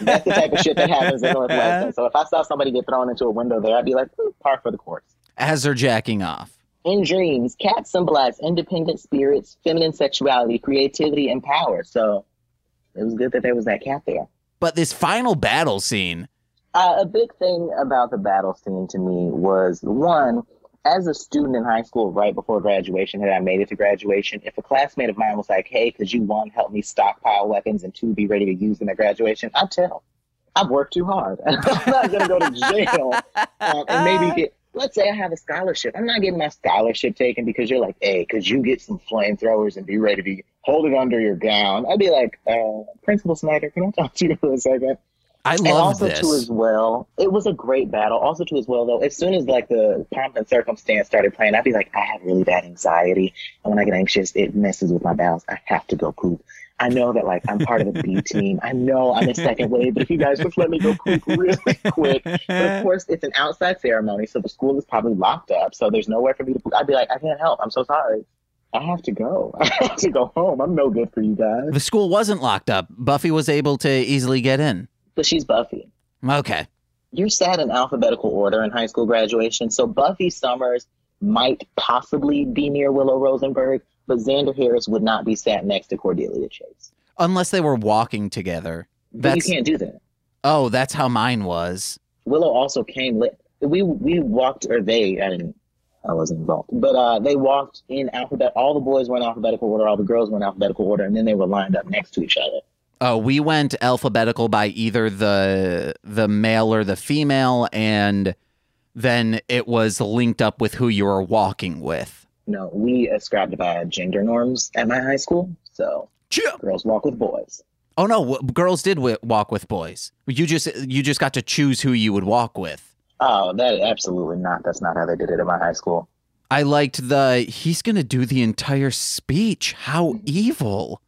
That's the type of shit that happens in Northwestern. So if I saw somebody get thrown into a window there, I'd be like, hmm, par for the course. As they're jacking off. In dreams, cats symbolize independent spirits, feminine sexuality, creativity, and power. So it was good that there was that cat there. But this final battle scene, Uh, a big thing about the battle scene to me was one, as a student in high school, right before graduation, had I made it to graduation, if a classmate of mine was like, hey, could you one, help me stockpile weapons, and two, be ready to use them at graduation, I'd tell. I've worked too hard. I'm not going to go to jail um, and maybe get, let's say I have a scholarship. I'm not getting my scholarship taken because you're like, hey, could you get some flamethrowers and be ready to be hold it under your gown? I'd be like, uh, Principal Snyder, can I talk to you for a second? I and love also this. too as well, it was a great battle. Also too as well though, as soon as like the pomp and circumstance started playing, I'd be like, I have really bad anxiety, and when I get anxious, it messes with my bowels. I have to go poop. I know that like I'm part of the B team. I know I'm in second wave, but if you guys just let me go poop really quick. But of course, it's an outside ceremony, so the school is probably locked up. So there's nowhere for me to poop. I'd be like, I can't help. I'm so sorry. I have to go. I have to go home. I'm no good for you guys. the school wasn't locked up. Buffy was able to easily get in. But she's Buffy. Okay. you sat in alphabetical order in high school graduation. So Buffy Summers might possibly be near Willow Rosenberg, but Xander Harris would not be sat next to Cordelia Chase. Unless they were walking together. But you can't do that. oh, that's how mine was. Willow also came lit. We we walked, or they. I didn't. I wasn't involved, but uh, they walked in alphabet. All the boys were in alphabetical order. All the girls were in alphabetical order, and then they were lined up next to each other. Oh, we went alphabetical by either the the male or the female, and then it was linked up with who you were walking with. No, we ascribed by gender norms at my high school. So girls walk with boys. Oh no, w- girls did w- walk with boys. You just you just got to choose who you would walk with. Oh, that absolutely not. That's not how they did it at my high school. I liked the he's gonna do the entire speech. How mm-hmm. evil!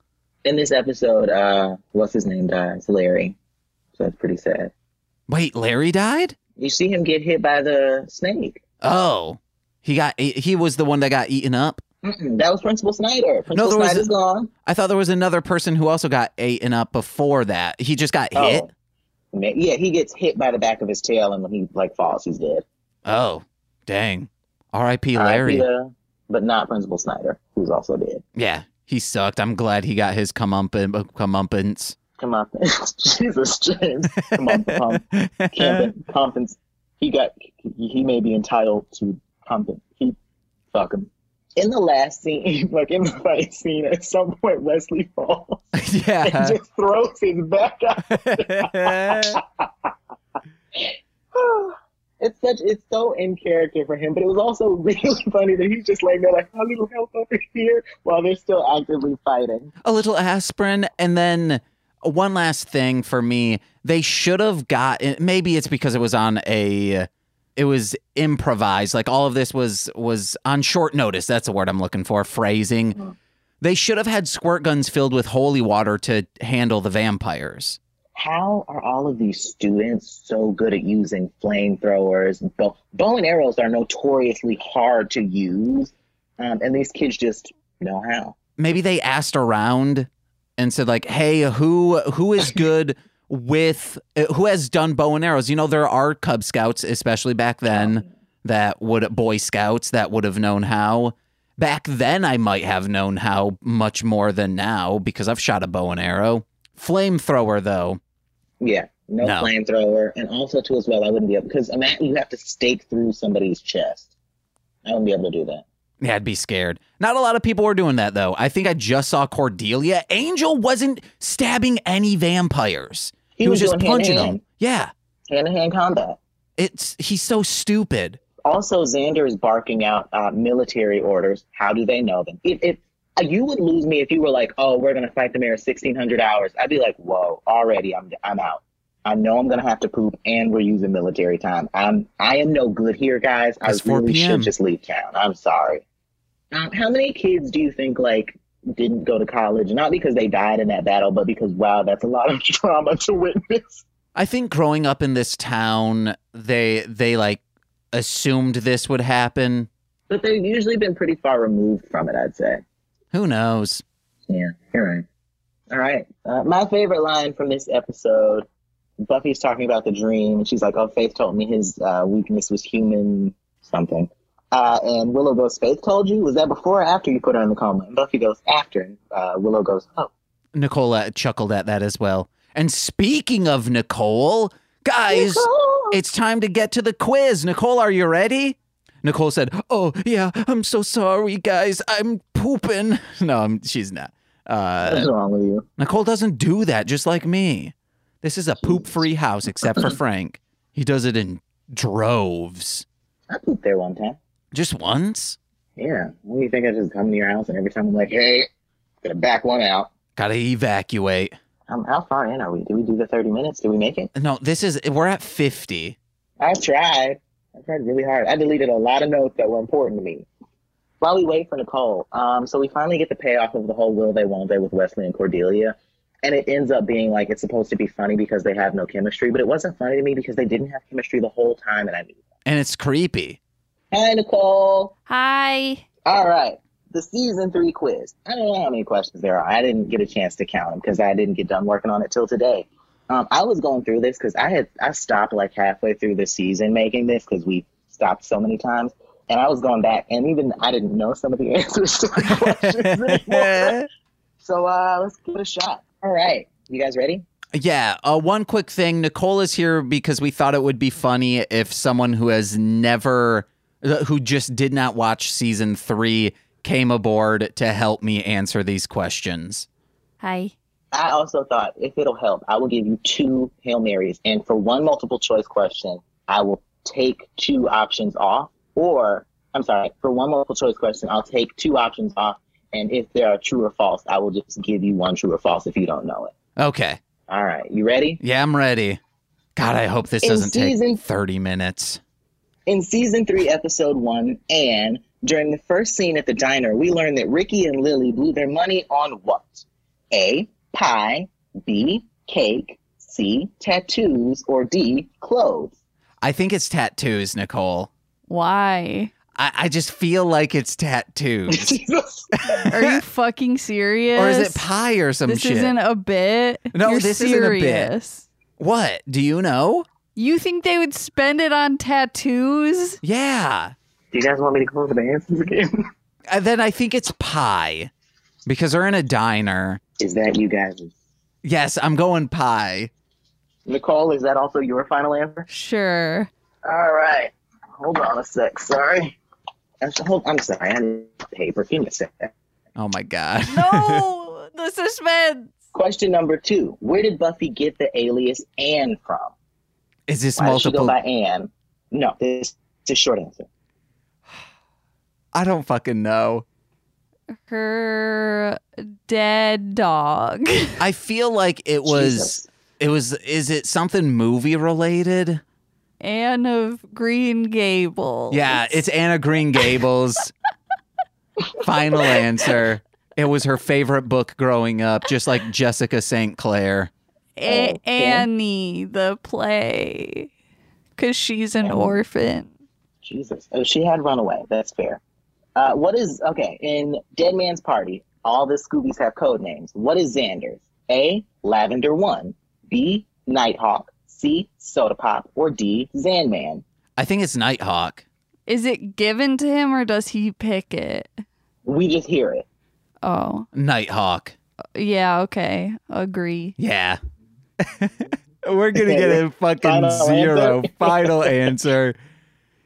In this episode, uh, what's his name dies? Larry. So that's pretty sad. Wait, Larry died? You see him get hit by the snake. Oh, he got he was the one that got eaten up. Mm-mm, that was Principal Snyder. Principal there was Snyder's a- gone. I thought there was another person who also got eaten up before that. He just got hit. Oh. Ma- Yeah, he gets hit by the back of his tail, and when he like falls, he's dead. Oh, dang. R.I.P. Larry. uh, but not Principal Snyder, who's also dead. Yeah, he sucked. I'm glad he got his comeuppance. Uh, comeuppance. Come on, Jesus, James. Come on, pump. Camping, compens. He got. He, he may be entitled to compens. He, fuck him. In the last scene, like in the fight scene, at some point Wesley falls Yeah, and just throws his back out. It's such it's so in character for him, but it was also really funny that he's just laying there like a little help over here while they're still actively fighting. a little aspirin and then one last thing for me. They should have got maybe it's because it was on a it was improvised. Like all of this was was on short notice. That's the word i'm looking for phrasing. Mm-hmm. They should have had squirt guns filled with holy water to handle the vampires How are all of these students so good at using flamethrowers? Bow, bow and arrows are notoriously hard to use, um, and these kids just know how. maybe they asked around and said like hey who who is good with uh, who has done bow and arrows you know there are cub scouts especially back then that would boy scouts that would have known how back then i might have known how much more than now because i've shot a bow and arrow flamethrower though Yeah, no, No. flamethrower, and also too as well, I wouldn't be able because imagine you have to stake through somebody's chest. I wouldn't be able to do that. yeah i'd be scared not a lot of people were doing that though i think i just saw cordelia angel wasn't stabbing any vampires he, was, just punching hand-to-hand- them yeah hand-to-hand combat. it's he's so stupid Also, Xander is barking out uh, military orders. How do they know them? Uh, you would lose me if you were like, "Oh, we're gonna fight the mayor 1600 hours," I'd be like, "Whoa, already, I'm I'm out." I know I'm gonna have to poop, and we're using military time. I'm I am no good here, guys. I It's 4 really should just leave town. I'm sorry. Um, how many kids do you think like didn't go to college? Not because they died in that battle, but because wow, that's a lot of trauma to witness. I think growing up in this town, they they like assumed this would happen. But they've usually been pretty far removed from it. I'd say. Who knows? Yeah, you're right. All right. Uh, my favorite line from this episode Buffy's talking about the dream, and she's like, Oh, Faith told me his uh, weakness was human something. Uh, and Willow goes, Faith told you? Was that before or after you put her in the coma? And Buffy goes, After. And uh, Willow goes, Oh. Nicole chuckled at that as well. And speaking of Nicole, guys, it's time to get to the quiz. Nicole, are you ready? Nicole said, "Oh yeah, I'm so sorry, guys. I'm pooping." No, I'm, she's not. Uh, What's wrong with you? Nicole doesn't do that, just like me. This is a poop-free house, except for Frank. He does it in droves. I pooped there one time. Just once. Yeah. What do you think I just come to your house and every time I'm like, Hey, gonna back one out? Gotta evacuate. Um, how far in are we? Did we do the 30 minutes? Did we make it? No, this is we're at 50. I tried. I tried really hard. I deleted a lot of notes that were important to me. While we wait for Nicole, um, so we finally get the payoff of the whole will they won't they with Wesley and Cordelia, and it ends up being like it's supposed to be funny because they have no chemistry, but it wasn't funny to me because they didn't have chemistry the whole time, and I knew. that. And it's creepy. Hi, Nicole. Hi. All right, the season three quiz. I don't know how many questions there are. I didn't get a chance to count them because I didn't get done working on it till today. Um, I was going through this because I had I stopped like halfway through the season making this because we stopped so many times, and I was going back, and even I didn't know some of the answers to the questions anymore. So uh, let's give it a shot. All right, you guys ready? Yeah, uh, one quick thing. Nicole is here because we thought it would be funny if someone who has never, uh, who just did not watch season three, came aboard to help me answer these questions. Hi. I also thought if it'll help, I will give you two Hail Marys. And for one multiple choice question, I will take two options off. Or, I'm sorry, for one multiple choice question, I'll take two options off. And if they are true or false, I will just give you one true or false if you don't know it. Okay. All right, you ready? Yeah, I'm ready. God, I hope this In doesn't season- take 30 minutes. In season three, episode one, and during the first scene at the diner, we learn that Ricky and Lily blew their money on what? A. Pie. B. Cake. C. Tattoos. Or D. Clothes. I think it's tattoos, Nicole. Why? I, I just feel like it's tattoos. Are you fucking serious? or is it pie or some This shit? isn't a bit. No, You're this isn't a bit. what? Do you know? You think they would spend it on tattoos? Yeah. Do you guys want me to close the answers again? And then I think it's pie because they're in a diner. Is that you guys? Yes, I'm going pie. Nicole, is that also your final answer? Sure. All right. Hold on a sec. Sorry. I'm, hold, I'm sorry. I need paper. Give me a sec. Oh my god. No, the suspense. Question number two. Where did Buffy get the alias Anne from? Is this Why does she go multiple? by Anne? No, this is a short answer. I don't fucking know. Her dead dog. I feel like it was Jesus. it was is it something movie related? Anne of Green Gables. Yeah, it's Anna Green Gables. Final answer. It was her favorite book growing up, just like Jessica St. Clair. A- oh, Annie, the play. Because she's an Annie. orphan. Jesus. Oh, she had run away. That's fair. Uh, what is okay in Dead Man's Party? All the Scoobies have code names. What is Xander's? A. Lavender One. B. Nighthawk. C. Soda Pop. Or D. Zanman. I think it's Nighthawk. Is it given to him or does he pick it? We just hear it. Oh, Nighthawk. yeah, okay. Agree. Yeah. We're gonna get a fucking Final zero. answer? Final answer.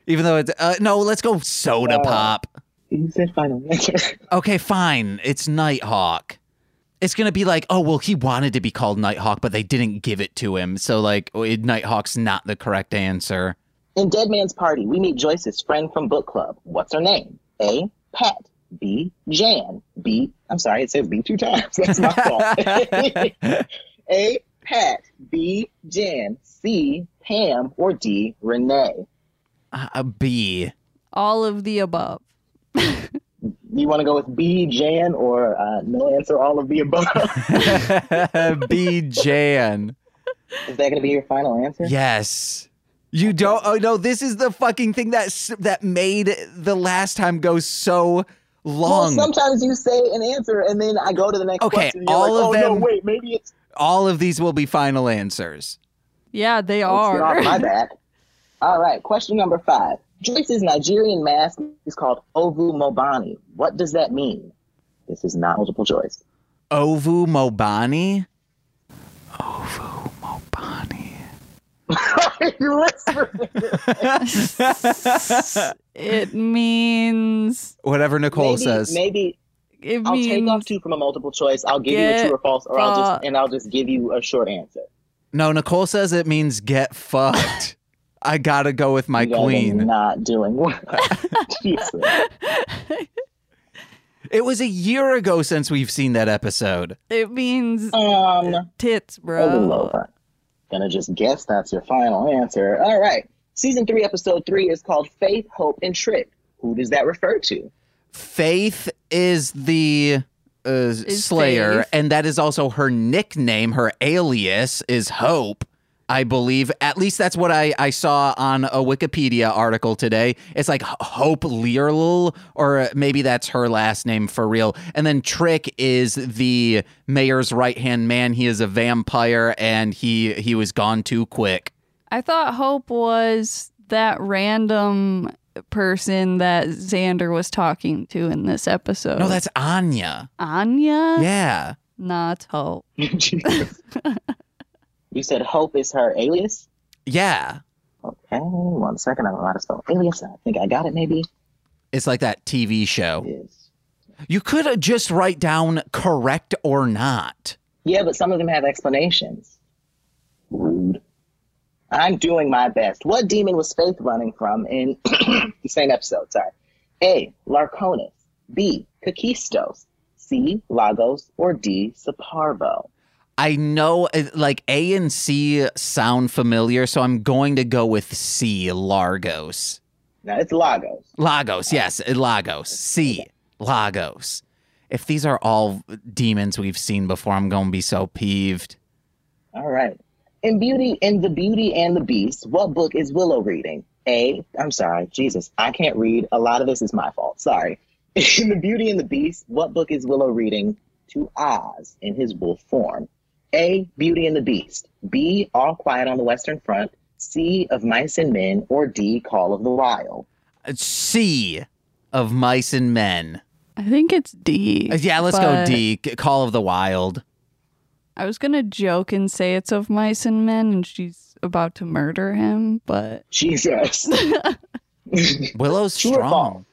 Even though it's uh, no, let's go soda Uh, pop. You said final answer. Okay, fine. It's Nighthawk. It's gonna be like, oh well, he wanted to be called Nighthawk, but they didn't give it to him. So like, oh, Nighthawk's not the correct answer. In Dead Man's Party, we meet Joyce's friend from book club. What's her name? A. Pat. B. Jan. B. I'm sorry, it says B two times. That's my fault. A. Pat. B. Jan. C. Pam. Or D. Renee. A B. All of the above. You want to go with B. Jan or uh, no answer? All of the above. B Jan. Is that going to be your final answer? Yes. You don't. Oh no! This is the fucking thing that that made the last time go so Well, long. sometimes you say an answer and then I go to the next Okay, question. All like, of oh, them- No, wait, maybe it's All of these will be final answers. Yeah, they It's not are. my bad. All right, question number five. Joyce's Nigerian mask is called Ovu Mobani. What does that mean? This is not multiple choice. Ovu Mobani. Ovu Mobani. you whispering. it means. Whatever Nicole maybe, says. maybe It I'll take off two from a multiple choice. I'll give you a true or false, or I'll just and I'll just give you a short answer. No, Nicole says it means get fucked. I gotta go with my You guys queen. not doing well. It was a year ago since we've seen that episode. It means Um, tits, bro. little over. Gonna just guess that's your final answer. All right. Season three, episode three is called Faith, Hope, and Trick. Who does that refer to? Faith is the uh, Slayer, Faith. and that is also her nickname. Her alias is Hope, I believe. At least that's what I, I saw on a Wikipedia article today. It's like Hope Learl, or maybe that's her last name for real. And then Trick is the mayor's right hand man. He is a vampire, and he he was gone too quick. I thought Hope was that random person that Xander was talking to in this episode. No, that's Anya. Anya. Yeah. Not Hope. You said Hope is her alias? Yeah. Okay, one second. I don't know how to spell alias. I think I got it, maybe. It's like that TV show. Is. You could just write down correct or not. Yeah, but some of them have explanations. Rude. I'm doing my best. What demon was Faith running from in the same episode? Sorry. A. Lurconis. B. Kakistos. C. Lagos. Or D. Saparvo. I know uh, like A and C sound familiar, so I'm going to go with C, Largos. No, it's Lagos. Lagos, yes, uh, Lagos. C, Lagos. If these are all demons we've seen before, I'm going to be so peeved. All right. In Beauty, in The Beauty and the Beast, what book is Willow reading? A. I'm sorry, Jesus, I can't read. A lot of this is my fault. Sorry. In The Beauty and the Beast, what book is Willow reading to Oz in his wolf form? A. Beauty and the Beast. B. All Quiet on the Western Front. C. Of Mice and Men. Or D. Call of the Wild. C of Mice and Men. I think it's D. Uh, Yeah, let's go D. Call of the Wild. I was gonna joke and say it's of mice and men, and she's about to murder him, but Jesus. Willow's True strong.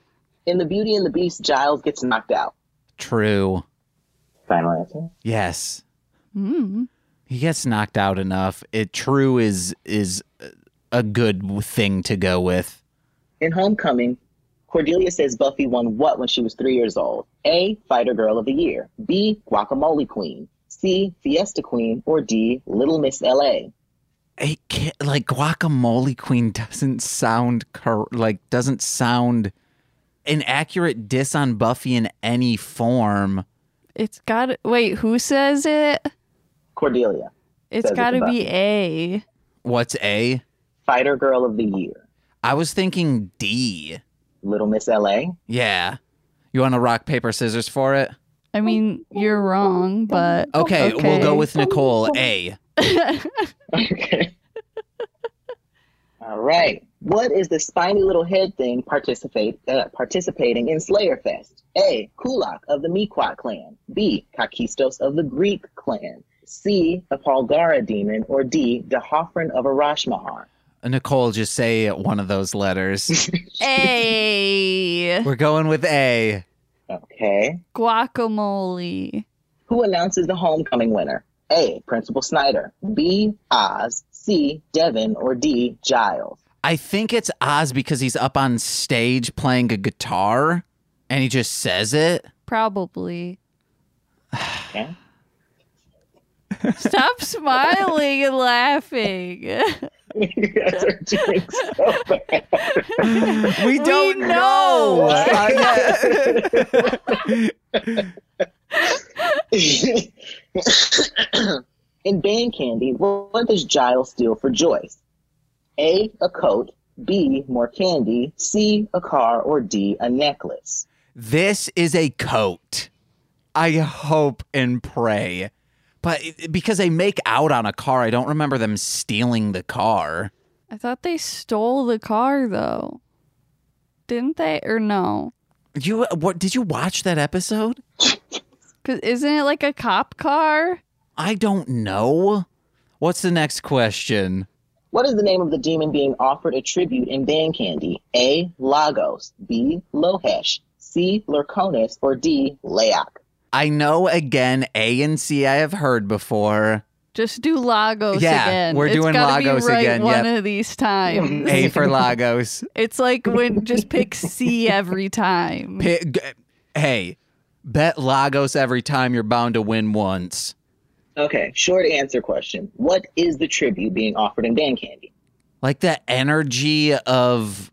In The Beauty and the Beast, Giles gets knocked out. True. Final answer. Yes. Mm, He gets knocked out enough. It true is is uh, a good thing to go with. In Homecoming, Cordelia says Buffy won what when she was three years old? A. Fighter Girl of the Year. B. Guacamole Queen. C. Fiesta Queen. Or D. Little Miss L.A. It like guacamole queen doesn't sound cor- like doesn't sound an accurate diss on Buffy in any form. It's got wait, who says it? Cordelia. It's got to to be A. What's A? Fighter Girl of the Year. I was thinking D. Little Miss L.A. Yeah. You want to rock paper scissors for it? I mean, you're wrong, but Okay, we'll go with Nicole. A. Okay. All right. What is the spiny little head thing participate uh, participating in Slayer Fest? A. Kulak of the Miquat clan. B. Kakistos of the Greek clan. C. A Palgara demon. Or D. the Dahofran of Arashmahar. Nicole, just say one of those letters. A. We're going with A. Okay. Guacamole. Who announces the homecoming winner? A. Principal Snyder. B. Oz. C. Devin. Or D. Giles. I think it's Oz because he's up on stage playing a guitar and he just says it. Probably. Okay. Stop smiling and laughing. you guys are doing so bad. We don't know. In Band Candy, what does Giles steal for Joyce? A. A coat. B. More candy. C. A car. Or D. A necklace. this is a coat. I hope and pray. But it- because they make out on a car, I don't remember them stealing the car. I thought they stole the car though. Didn't they? Or no? You uh, what did you watch that episode? Cause isn't it like a cop car? I don't know. What's the next question? What is the name of the demon being offered a tribute in Band Candy? A. Lagos. B. Lohesh. C. Lurconis. Or D. Leak. I know again A and C I have heard before. Just do Lagos Yeah, again. we're It's doing gotta be Lagos right again, One yep. of these times. A for Lagos. It's like when just pick C every time. Pi- g- Hey, bet Lagos every time you're bound to win once. Okay, short answer question. What is the tribute being offered in Band Candy? Like the energy of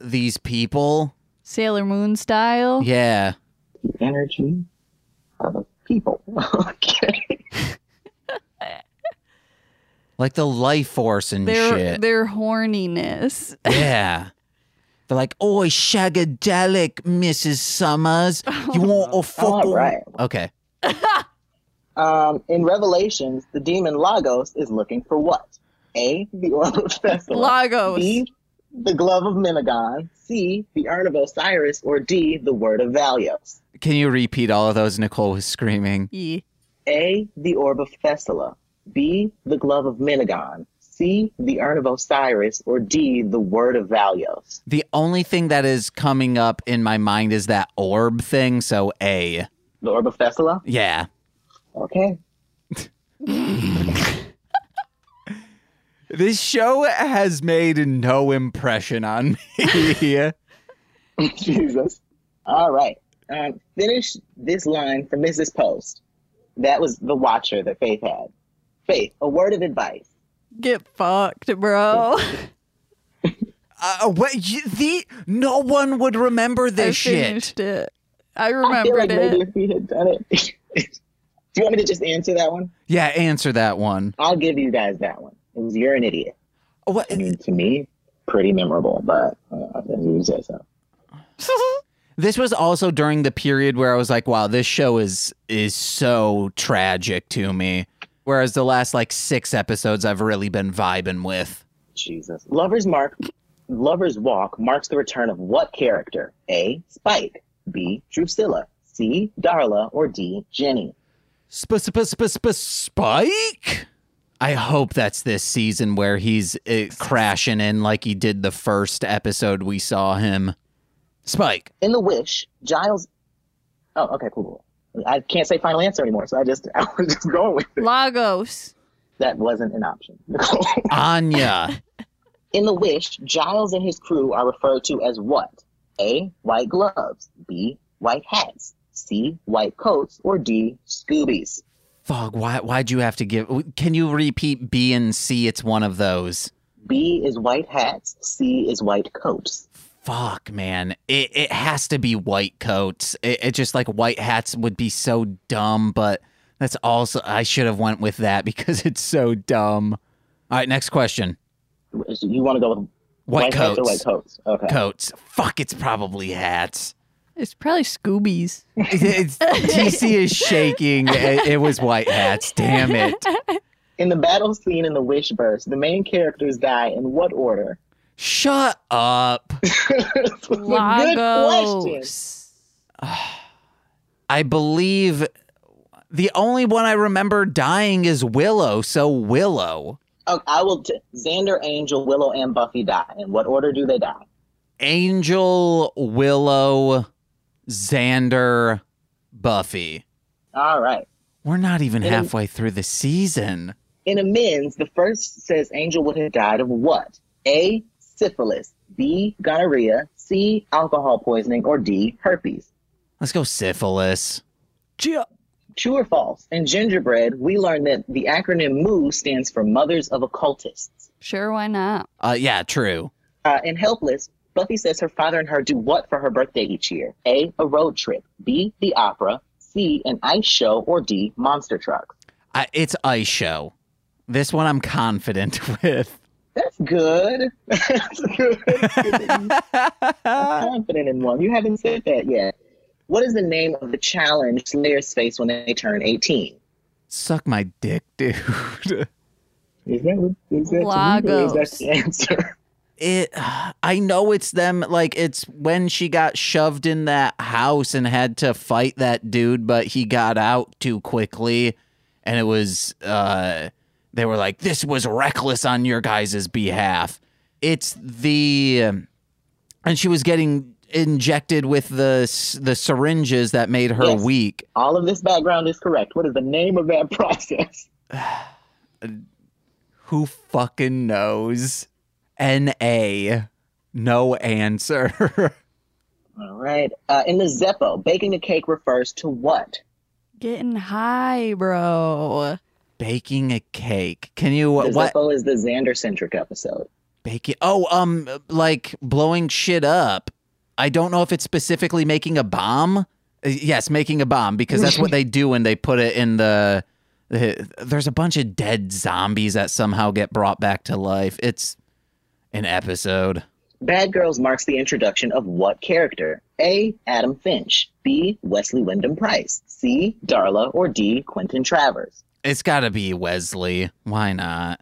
these people. Sailor Moon style. Yeah. Energy of people. okay. Like the life force and Their shit. their horniness. yeah. They're like, oh, shagadelic, Mrs. Summers. You want a fuck? All right. Okay. Um, in Revelations, the demon Lagos is looking for what? A. The orb of Thessaly. Lagos. B. The glove of Myhnegon. C. The urn of Osiris. Or D. The word of Valios. Can you repeat all of those? Nicole was screaming. Yeah. A. The orb of Thessaly. B. The glove of Myhnegon. C. The urn of Osiris. Or D. The word of Valios. The only thing that is coming up in my mind is that orb thing. So A. The orb of Thessaly? Yeah. Okay. This show has made no impression on me. Jesus. All right. Um, finish this line from Mrs. Post. That was the watcher that Faith had. Faith, a word of advice. Get fucked, bro. uh, what? You, the no one would remember I this shit. finished it. I I feel remembered like maybe it. if we had done it. Do you want me to just answer that one? Yeah, answer that one. I'll give you guys that one. It was You're an Idiot. What? I mean, to me, pretty memorable, but uh, you say so. This was also during the period where I was like, "Wow, this show is is so tragic to me." Whereas the last like six episodes, I've really been vibing with. Jesus. Lover's Mark, Lover's Walk marks the return of what character? A. Spike. B. Drusilla. C. Darla. Or D. Jenny. Sp- sp- sp- sp- Spike. I hope that's this season where he's uh, crashing in like he did the first episode we saw him. Spike. In The Wish, Giles. Oh, okay, cool. cool. I can't say final answer anymore, so I just I was just going with it. Lagos. That wasn't an option. Anya. In The Wish, Giles and his crew are referred to as what? A. White gloves. B. White hats. C. White coats. Or D. Scoobies. Fog, why, why'd you have to give. Can you repeat B and C? It's one of those. B is white hats. C is white coats. Fuck, man. It, it has to be white coats. It, it just like white hats would be so dumb, but that's also. I should have went with that because it's so dumb. All right, next question. You want to go with White, hats coats. or white coats? Okay. Coats. Fuck, it's probably hats. It's probably Scoobies. It's, TC is shaking. It, it was white hats. Damn it. In the battle scene in the Wishverse, the main characters die in what order? Shut up. Good question. Lagos. I believe the only one I remember dying is Willow. So Willow. Oh, I will. T- Xander, Angel, Willow, and Buffy die. In what order do they die? Angel, Willow, Xander, Buffy. All right. We're not even In- halfway through the season. In amends, the first says Angel would have died of what? A. Syphilis. B. Gonorrhea. C. Alcohol poisoning. Or D. Herpes. Let's go syphilis. True or false? In Gingerbread, we learned that the acronym MOO stands for Mothers of Occultists. Sure, why not? Uh, yeah, true. Uh, in Helpless, Buffy says her father and her do what for her birthday each year? A. A road trip. B. The opera. C. An ice show. Or D. Monster trucks. I, it's ice show. This one I'm confident with. That's good. That's good. I'm confident in one. You haven't said that yet. What is the name of the challenge Slayers face when they turn 18? Suck my dick, dude. Is that, is that, Lagos. is that the answer? it i know it's them like it's when she got shoved in that house and had to fight that dude but he got out too quickly and it was uh they were like this was reckless on your guys' behalf it's the and she was getting injected with the the syringes that made her Yes. weak All of this background is correct. What is the name of that process? who fucking knows na no answer All right. Uh, in the Zeppo, baking a cake refers to what? Getting high, bro. Baking a cake. Can you The what Zeppo is the Xander centric episode. Baking. Oh, um, like blowing shit up. I don't know if it's specifically making a bomb. Uh, Yes, making a bomb because that's what they do when they put it in the. the- There's a bunch of dead zombies that somehow get brought back to life. It's an episode. Bad Girls marks the introduction of what character? A. Adam Finch. B. Wesley Wyndam-Pryce. C. Darla. Or D. Quentin Travers. It's got to be Wesley. Why not?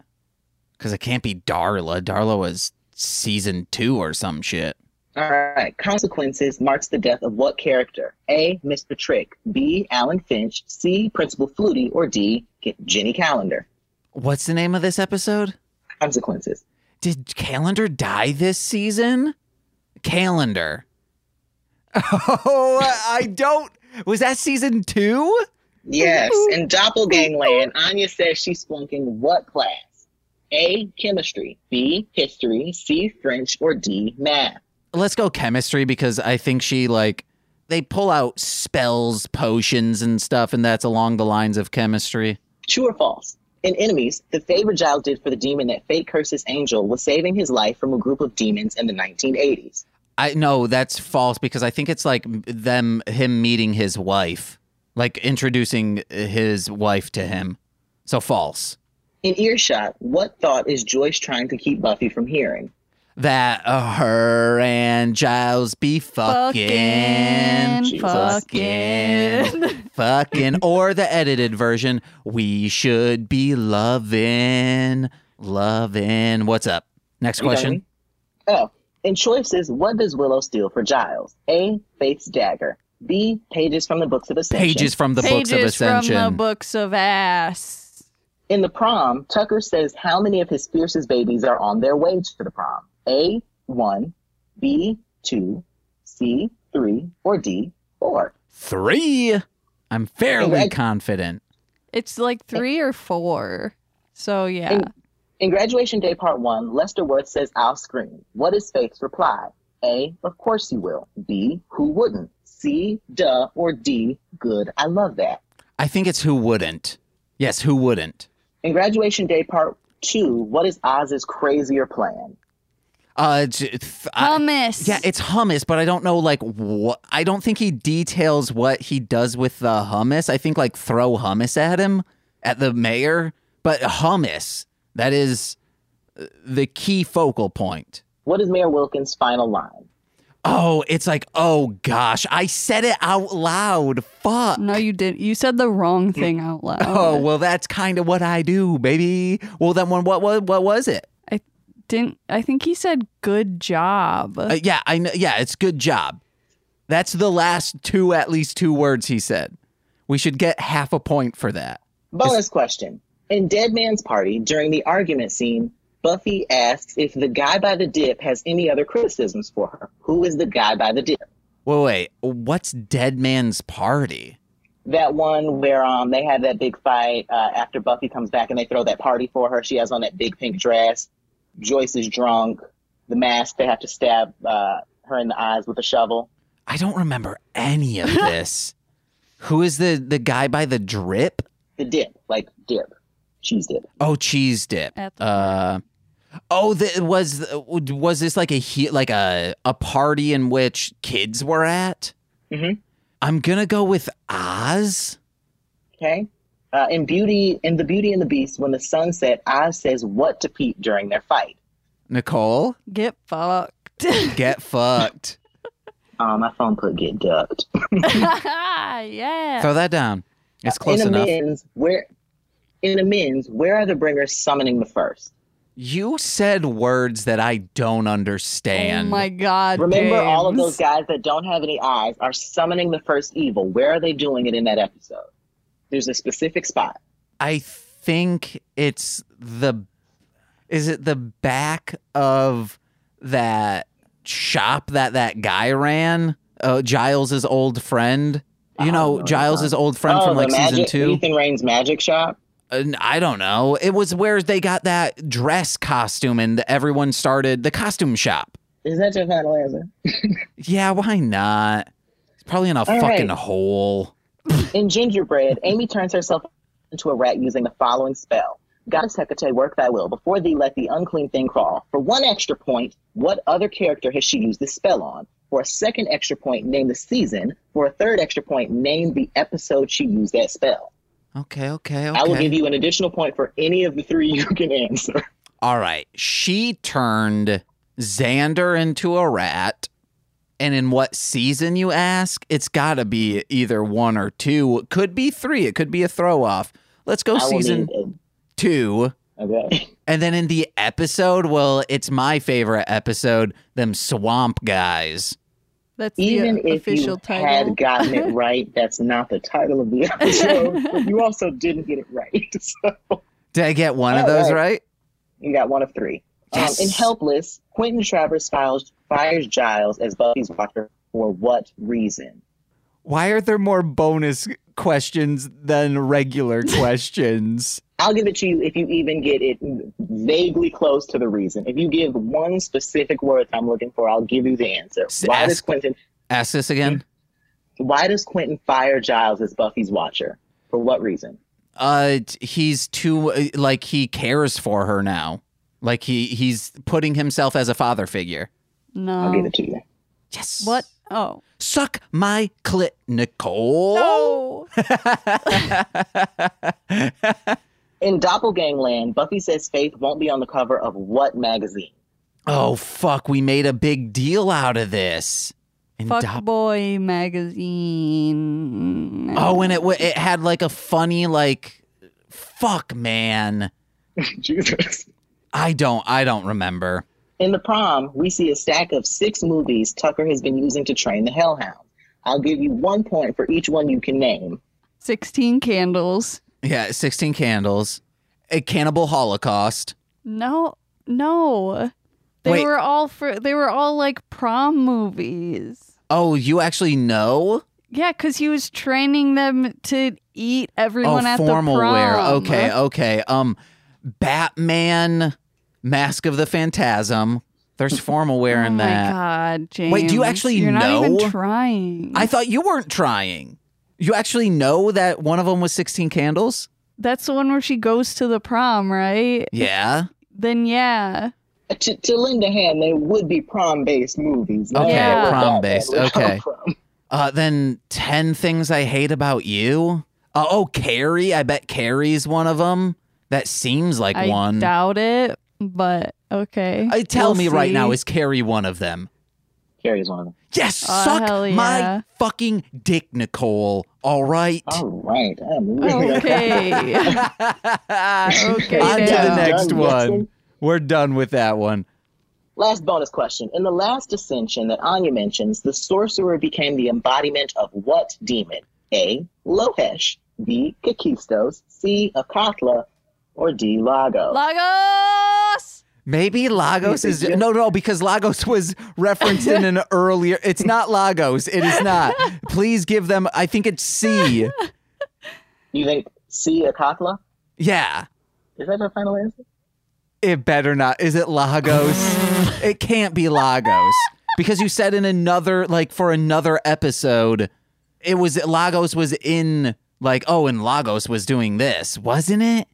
Because it can't be Darla. Darla was season two or some shit. All right. Consequences marks the death of what character? A. Mr. Trick. B. Alan Finch. C. Principal Flutie. Or D. Jenny Calendar. What's the name of this episode? Consequences. Did Calendar die this season? Calendar. Oh, I don't. Was that season two? Yes. In Doppelgangland, Anya says she's flunking what class? A. Chemistry. B. History. C. French. Or D. Math. Let's go chemistry because I think she like they pull out spells, potions, and stuff, and that's along the lines of chemistry. True or false? In Enemies, the favor Giles did for the demon that fate curses Angel was saving his life from a group of demons in the 1980s. I know that's false because I think it's like them him meeting his wife, like introducing his wife to him. So false. In Earshot, what thought is Joyce trying to keep Buffy from hearing? That uh, her and Giles be fucking, Fucking, fucking. fucking, or the edited version. We should be loving, loving. What's up? Next Are you done question. with me? Oh, in choices, what does Willow steal for Giles? A. Faith's dagger. B. Pages from the Books of Ascension. Pages from the books of Pages from the books of ass. In the prom, Tucker says how many of his fiercest babies are on their way to the prom? A. 1. B. 2. C. 3. Or D. 4. Three. I'm fairly Correct. confident. It's like three or four. So yeah. And- In graduation day part one, Lester Worth says, I'll scream. What is Faith's reply? A, of course you will. B, who wouldn't? C, duh. Or D, good. I love that. I think it's who wouldn't. Yes, who wouldn't? In graduation day part two, what is Oz's crazier plan? Uh, it's- th- I- Hummus. yeah, it's hummus, but I don't know like what. I don't think he details what he does with the hummus. I think like throw hummus at him at the mayor, but hummus that is uh, the key focal point. What is Mayor Wilkins' final line? Oh, it's like oh gosh, I said it out loud. Fuck. No, you didn't. You said the wrong thing out loud. Oh well, that's kind of what I do, baby. Well, then what what what, what was it? I didn't. I think he said good job. Uh, yeah, I know. Yeah, it's good job. That's the last two, at least two words he said. We should get half a point for that. Bonus question. In Dead Man's Party, during the argument scene, Buffy asks if the guy by the dip has any other criticisms for her. Who is the guy by the dip? Wait, wait. What's Dead Man's Party? That one where um they have that big fight uh, after Buffy comes back and they throw that party for her. She has on that big pink dress. Joyce is drunk. The mask, they have to stab uh, her in the eyes with a shovel. I don't remember any of this. Who is the the guy by the drip? The dip, like dip, cheese dip. Oh, cheese dip. At the Uh, oh, the, was was this like a he, like a a party in which kids were at? Mhm. I'm gonna go with Oz. Okay. Uh, in Beauty, in the Beauty and the Beast, when the sun set, Oz says what to Pete during their fight. Nicole, Get fucked. get fucked. Uh, my phone put get ducked. yeah. Throw that down. It's close in enough. amends, where in amends, where are the bringers summoning the first? You said words that I don't understand. Oh my god. Remember, all of those guys that don't have any eyes are summoning the first evil. Where are they doing it in that episode? There's a specific spot. I think it's the is it the back of that shop that that guy ran? Uh, Giles's old friend. You Oh, know, Giles's old friend oh, from like the season two. Ethan Rayne's magic shop. I don't know. It was where they got that dress costume and everyone started the costume shop. Is that your final answer? Yeah, why not? It's probably in a All fucking right. hole. In Gingerbread, Amy turns herself into a rat using the following spell. Goddess Hecate, work thy will. Before thee, let the unclean thing crawl. For one extra point, what other character has she used this spell on? For a second extra point, name the season. For a third extra point, name the episode she used that spell. Okay, okay, okay. I will give you an additional point for any of the three you can answer. All right. She turned Xander into a rat. And in what season, you ask? It's got to be either one or two. It could be three. It could be a throw off. Let's go I season two. okay. And then in the episode, well, it's my favorite episode, them swamp guys. That's Even the if official you title. had gotten it right, that's not the title of the episode. but you also didn't get it right. So Did I get one of those right. right? you got one of three. Yes. Um, in Helpless, Quentin Travers files, fires Giles as Buffy's watcher for what reason? Why are there more bonus questions than regular questions? I'll give it to you if you even get it vaguely close to the reason. If you give one specific word I'm looking for, I'll give you the answer. S- Why does ask- Quentin Ask this again. why does Quentin fire Giles as Buffy's watcher? For what reason? Uh, he's too uh, like he cares for her now. Like he he's putting himself as a father figure. No, I'll give it to you. Yes. What? Oh. Suck my clit, Nicole. No. In Doppelgangland, Buffy says Faith won't be on the cover of what magazine? oh fuck! We made a big deal out of this. In Fuck Dop- Boy magazine. oh, and it wa- it had like a funny like, fuck man. Jesus. I don't I don't remember. In the prom, we see a stack of six movies Tucker has been using to train the Hellhound. I'll give you one point for each one you can name. 16 candles. Yeah, sixteen candles, a cannibal holocaust. No, no. They Wait. were all for they were all like prom movies. Oh, you actually know? Yeah, cuz he was training them to eat everyone oh, at formal the prom. Formal wear. Okay, okay. Um, Batman, Mask of the Phantasm. There's formal wearing oh my god, James. Wait, do you actually You're not even trying. I thought you weren't trying. You actually know that one of them was 16 candles? That's the one where she goes to the prom, right? Yeah. Then yeah. To, to lend a hand, they would be prom-based movies. Okay, Yeah. prom-based, Batman would come okay. Uh, then 10 things I hate about you. Uh, oh, Carrie. I bet Carrie's one of them. That seems like I one. I doubt it, but okay. I tell We'll me right now, is Carrie one of them? Carrie's one of them. Yes, Oh, suck hell my fucking dick, Nicole. All right. All right. Really Okay. okay. On to the next Done, one. Jackson. We're done with that one. Last bonus question. In the last ascension that Anya mentions, the sorcerer became the embodiment of what demon? A. Lohesh. B. Kakistos. C. Acathla. Or D. Lago. Lagos. Maybe Lagos is no, no, because Lagos was referenced in an earlier. It's not Lagos. It is not. Please give them. I think it's C. you think C. Acathla? Yeah, Is that your final answer? it better not. Is it Lagos? it can't be Lagos because you said in another, like for another episode, it was Lagos was in like oh, and Lagos was doing this, wasn't it?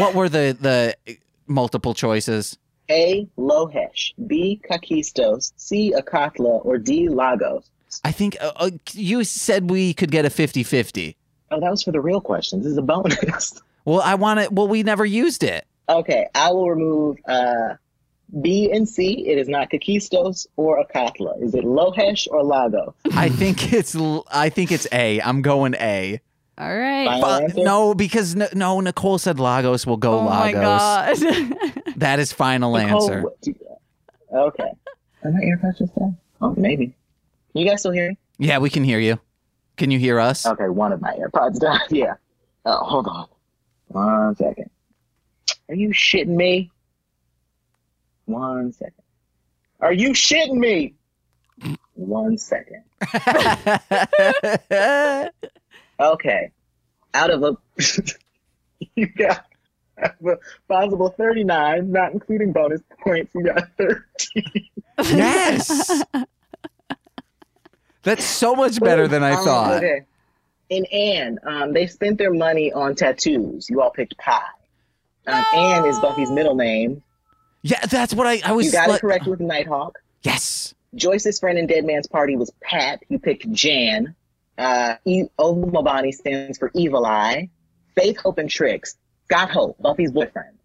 What were the the multiple choices? A. Lohesh. B. Kakistos. C. Acathla. Or D. Lagos. I think uh, uh, you said we could get a 50-50. Oh, that was for the real questions. This is a bonus. Well, I want it. Well, we never used it. okay, I will remove uh, B and C. It is not Kakistos or Acathla. Is it Lohesh or Lagos? I think it's. I think it's A. I'm going A. All right. But no, because no, no, Nicole said Lagos. will go oh my Lagos. god. That is final Nicole, answer. do you- Okay. Are my earbuds just dead? Oh, maybe. Can you guys still hear me? Yeah, we can hear you. Can you hear us? Okay, one of my AirPods died. Yeah. Oh, hold on. One second. Are you shitting me? One second. Are you shitting me? One second. Okay. Out of a you got a possible 39, not including bonus points, you got 13. yes. That's so much better than I Um, thought. Okay. And Anne, um, they spent their money on tattoos. You all picked pie. Um, Anne is Buffy's middle name. Yeah, that's what I, I was. You got like- it correct with Nighthawk. Yes. Joyce's friend in Dead Man's Party was Pat. You picked Jan. Uh, e- stands for Evil Eye. Faith, Hope, and Tricks. Scott Hope, Buffy's boyfriend.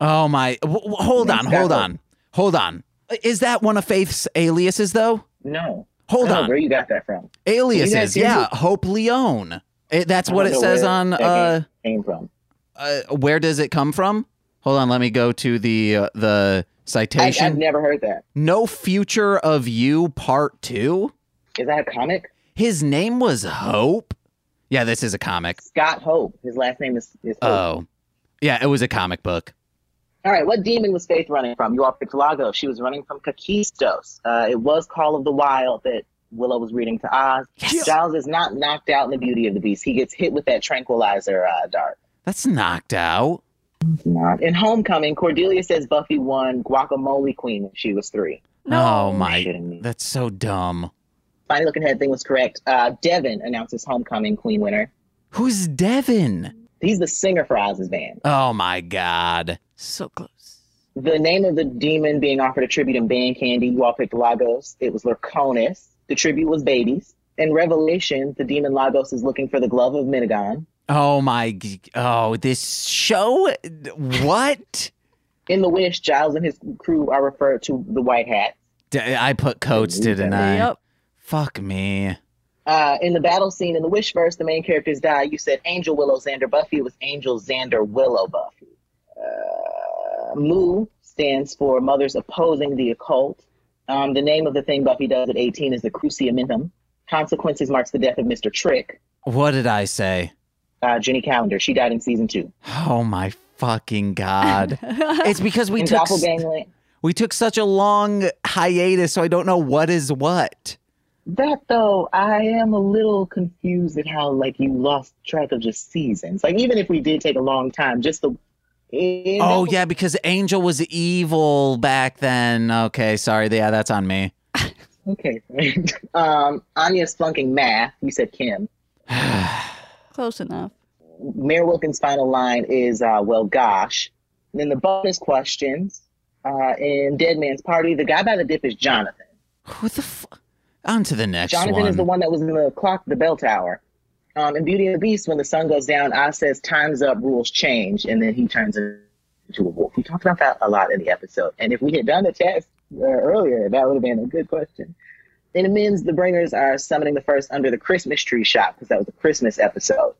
Oh my. W- w- hold on. Hold on. Hold on. Is that one of Faith's aliases though? No. Hold I on. Where you got that from? Aliases. Yeah. Hope Leone. It, that's what it says on. Uh, Came from. uh, where does it come from? Hold on. Let me go to the uh, the I, citation. I've never heard that. no future of you, part two. Is that a comic? His name was Hope. Yeah, this is a comic. Scott Hope. His last name is, is Hope. Oh, yeah, it was a comic book. All right, what demon was Faith running from? You all picked Lago. She was running from Kakistos. Uh, it was Call of the Wild that Willow was reading to Oz. Yes. Giles is not knocked out in the Beauty of the Beast. He gets hit with that tranquilizer uh, dart. That's knocked out. Not. In Homecoming, Cordelia says Buffy won Guacamole Queen when she was three. No. Oh my, that's so dumb. Funny looking head thing was correct. Uh, Devon announces Homecoming Queen winner. Who's Devon? He's the singer for Oz's band. Oh my god. So close. The name of the demon being offered a tribute in Band Candy, you all picked Lagos. It was Lurconis. The tribute was babies. In Revelation, the demon Lagos is looking for the glove of Myhnegon. Oh my. Oh, this show. What? In The Wish, Giles and his crew are referred to the White Hat. D- I put coats, didn't I? Yep. Fuck me. Uh, in the battle scene in the Wish verse, the main characters die. You said Angel Willow Xander Buffy. It was Angel Xander Willow Buffy. Uh, MOO stands for Mothers Opposing the Occult. Um, the name of the thing Buffy does at 18 is the Cruciamentum. Consequences marks the death of Mr. Trick. What did I say? Uh, Jenny Calendar. She died in season two. Oh my fucking god. it's because we in took s- we took such a long hiatus, so I don't know what is what. That though, I am a little confused at how like you lost track of just seasons. Like even if we did take a long time, just the eh, Oh yeah, because Angel was evil back then. Okay, sorry. Yeah, that's on me. Okay. um, Anya's flunking math. You said Kim. Close enough. Mayor Wilkins' final line is, uh, "Well, gosh." And then the bonus questions uh, in Dead Man's Party. The guy by the dip is Jonathan. Who the f- On to the next Jonathan one. is the one that was in the clock, the bell tower. Um, in Beauty and the Beast, when the sun goes down, Oz says, "Time's up, rules change," and then he turns into a wolf. We talked about that a lot in the episode. And if we had done the test uh, earlier, that would have been a good question. In Amends, the Bringers are summoning the first under the Christmas tree shop because that was a Christmas episode.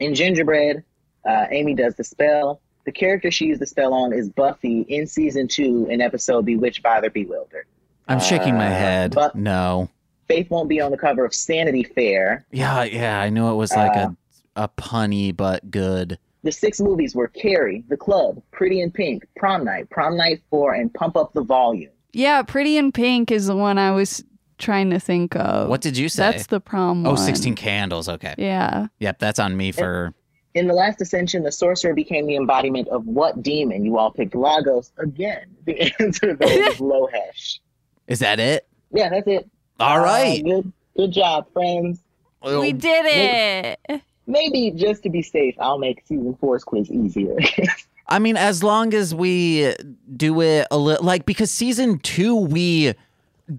In Gingerbread, uh, Amy does the spell. The character she used the spell on is Buffy in season two in episode Bewitched, Bothered, Bewildered. I'm shaking my Uh, head. but- no. Faith won't be on the cover of Sanity Fair. Yeah, yeah. I knew it was like Uh, a a punny but good. The six movies were Carrie, The Club, Pretty in Pink, Prom Night, Prom Night 4, and Pump Up the Volume. Yeah, Pretty in Pink is the one I was trying to think of. What did you say? That's the prom oh, one. 16 candles. Okay. Yeah. Yep, that's on me for. In The Last Ascension, the sorcerer became the embodiment of what demon? You all picked Lagos again. The answer though is Lohesh. Is that it? Yeah, that's it. All Uh, good, good job, friends. Well, We did it. Maybe just to be safe, I'll make season four's quiz easier. I mean, as long as we do it a little, like because season two, we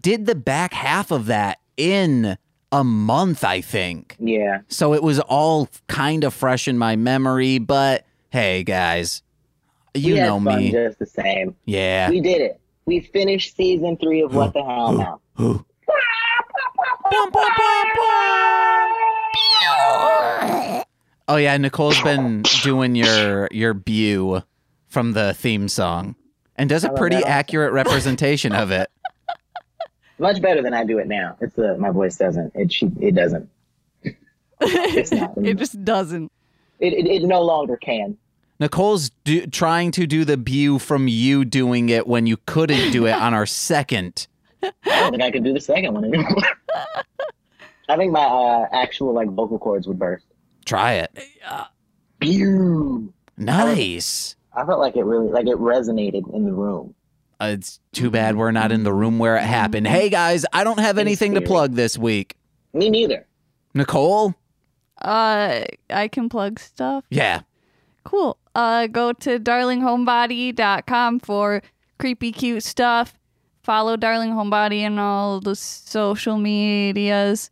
did the back half of that in a month, I think. yeah. So it was all kind of fresh in my memory. But hey, guys, you we had know fun me. just the same. Yeah. We did it. We finished season three of What the Hell Now. Oh yeah, Nicole's been doing your your Bew from the theme song, and does a pretty accurate representation of it. Much better than I do it now. It's uh, my voice doesn't. It she, it doesn't. It's not. it just doesn't. It, it, it no longer can. Nicole's do, trying to do the Bew from you doing it when you couldn't do it on our second. I don't think I could do the second one anymore. I think my uh, actual like vocal cords would burst. Try it. Pew! Nice. I felt like it really like it resonated in the room. Uh, it's too bad we're not in the room where it happened. Hey guys, I don't have anything to plug this week. Me neither. Nicole? Uh, I can plug stuff. Yeah. Cool. Uh, go to darlinghomebody.com for creepy, cute stuff. Follow Darling Homebody and all the social medias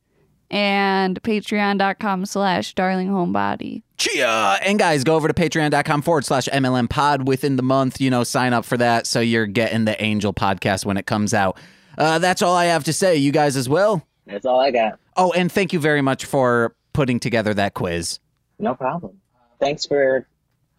and patreon.com slash darlinghomebody. Chia! And guys, go over to patreon.com forward slash MLM pod within the month. You know, sign up for that so you're getting the Angel podcast when it comes out. Uh, that's all I have to say. You guys as well? That's all I got. Oh, and thank you very much for putting together that quiz. No problem. Thanks for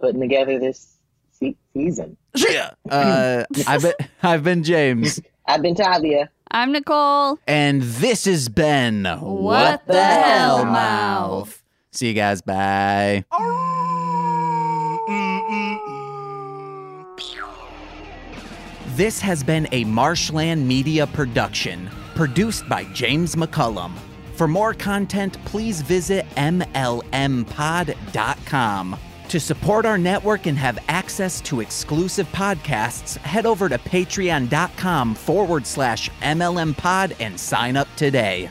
putting together this se- season. Chia! Uh, I've, been, I've been James, I've been Tavia. I'm Nicole. and this has been What the Hell Mouth. See you guys. Bye. This has been a Marsh Land Media production, produced by James McCullum. For more content, please visit MLMpod.com. To support our network and have access to exclusive podcasts, head over to patreon.com forward slash MLMpod and sign up today.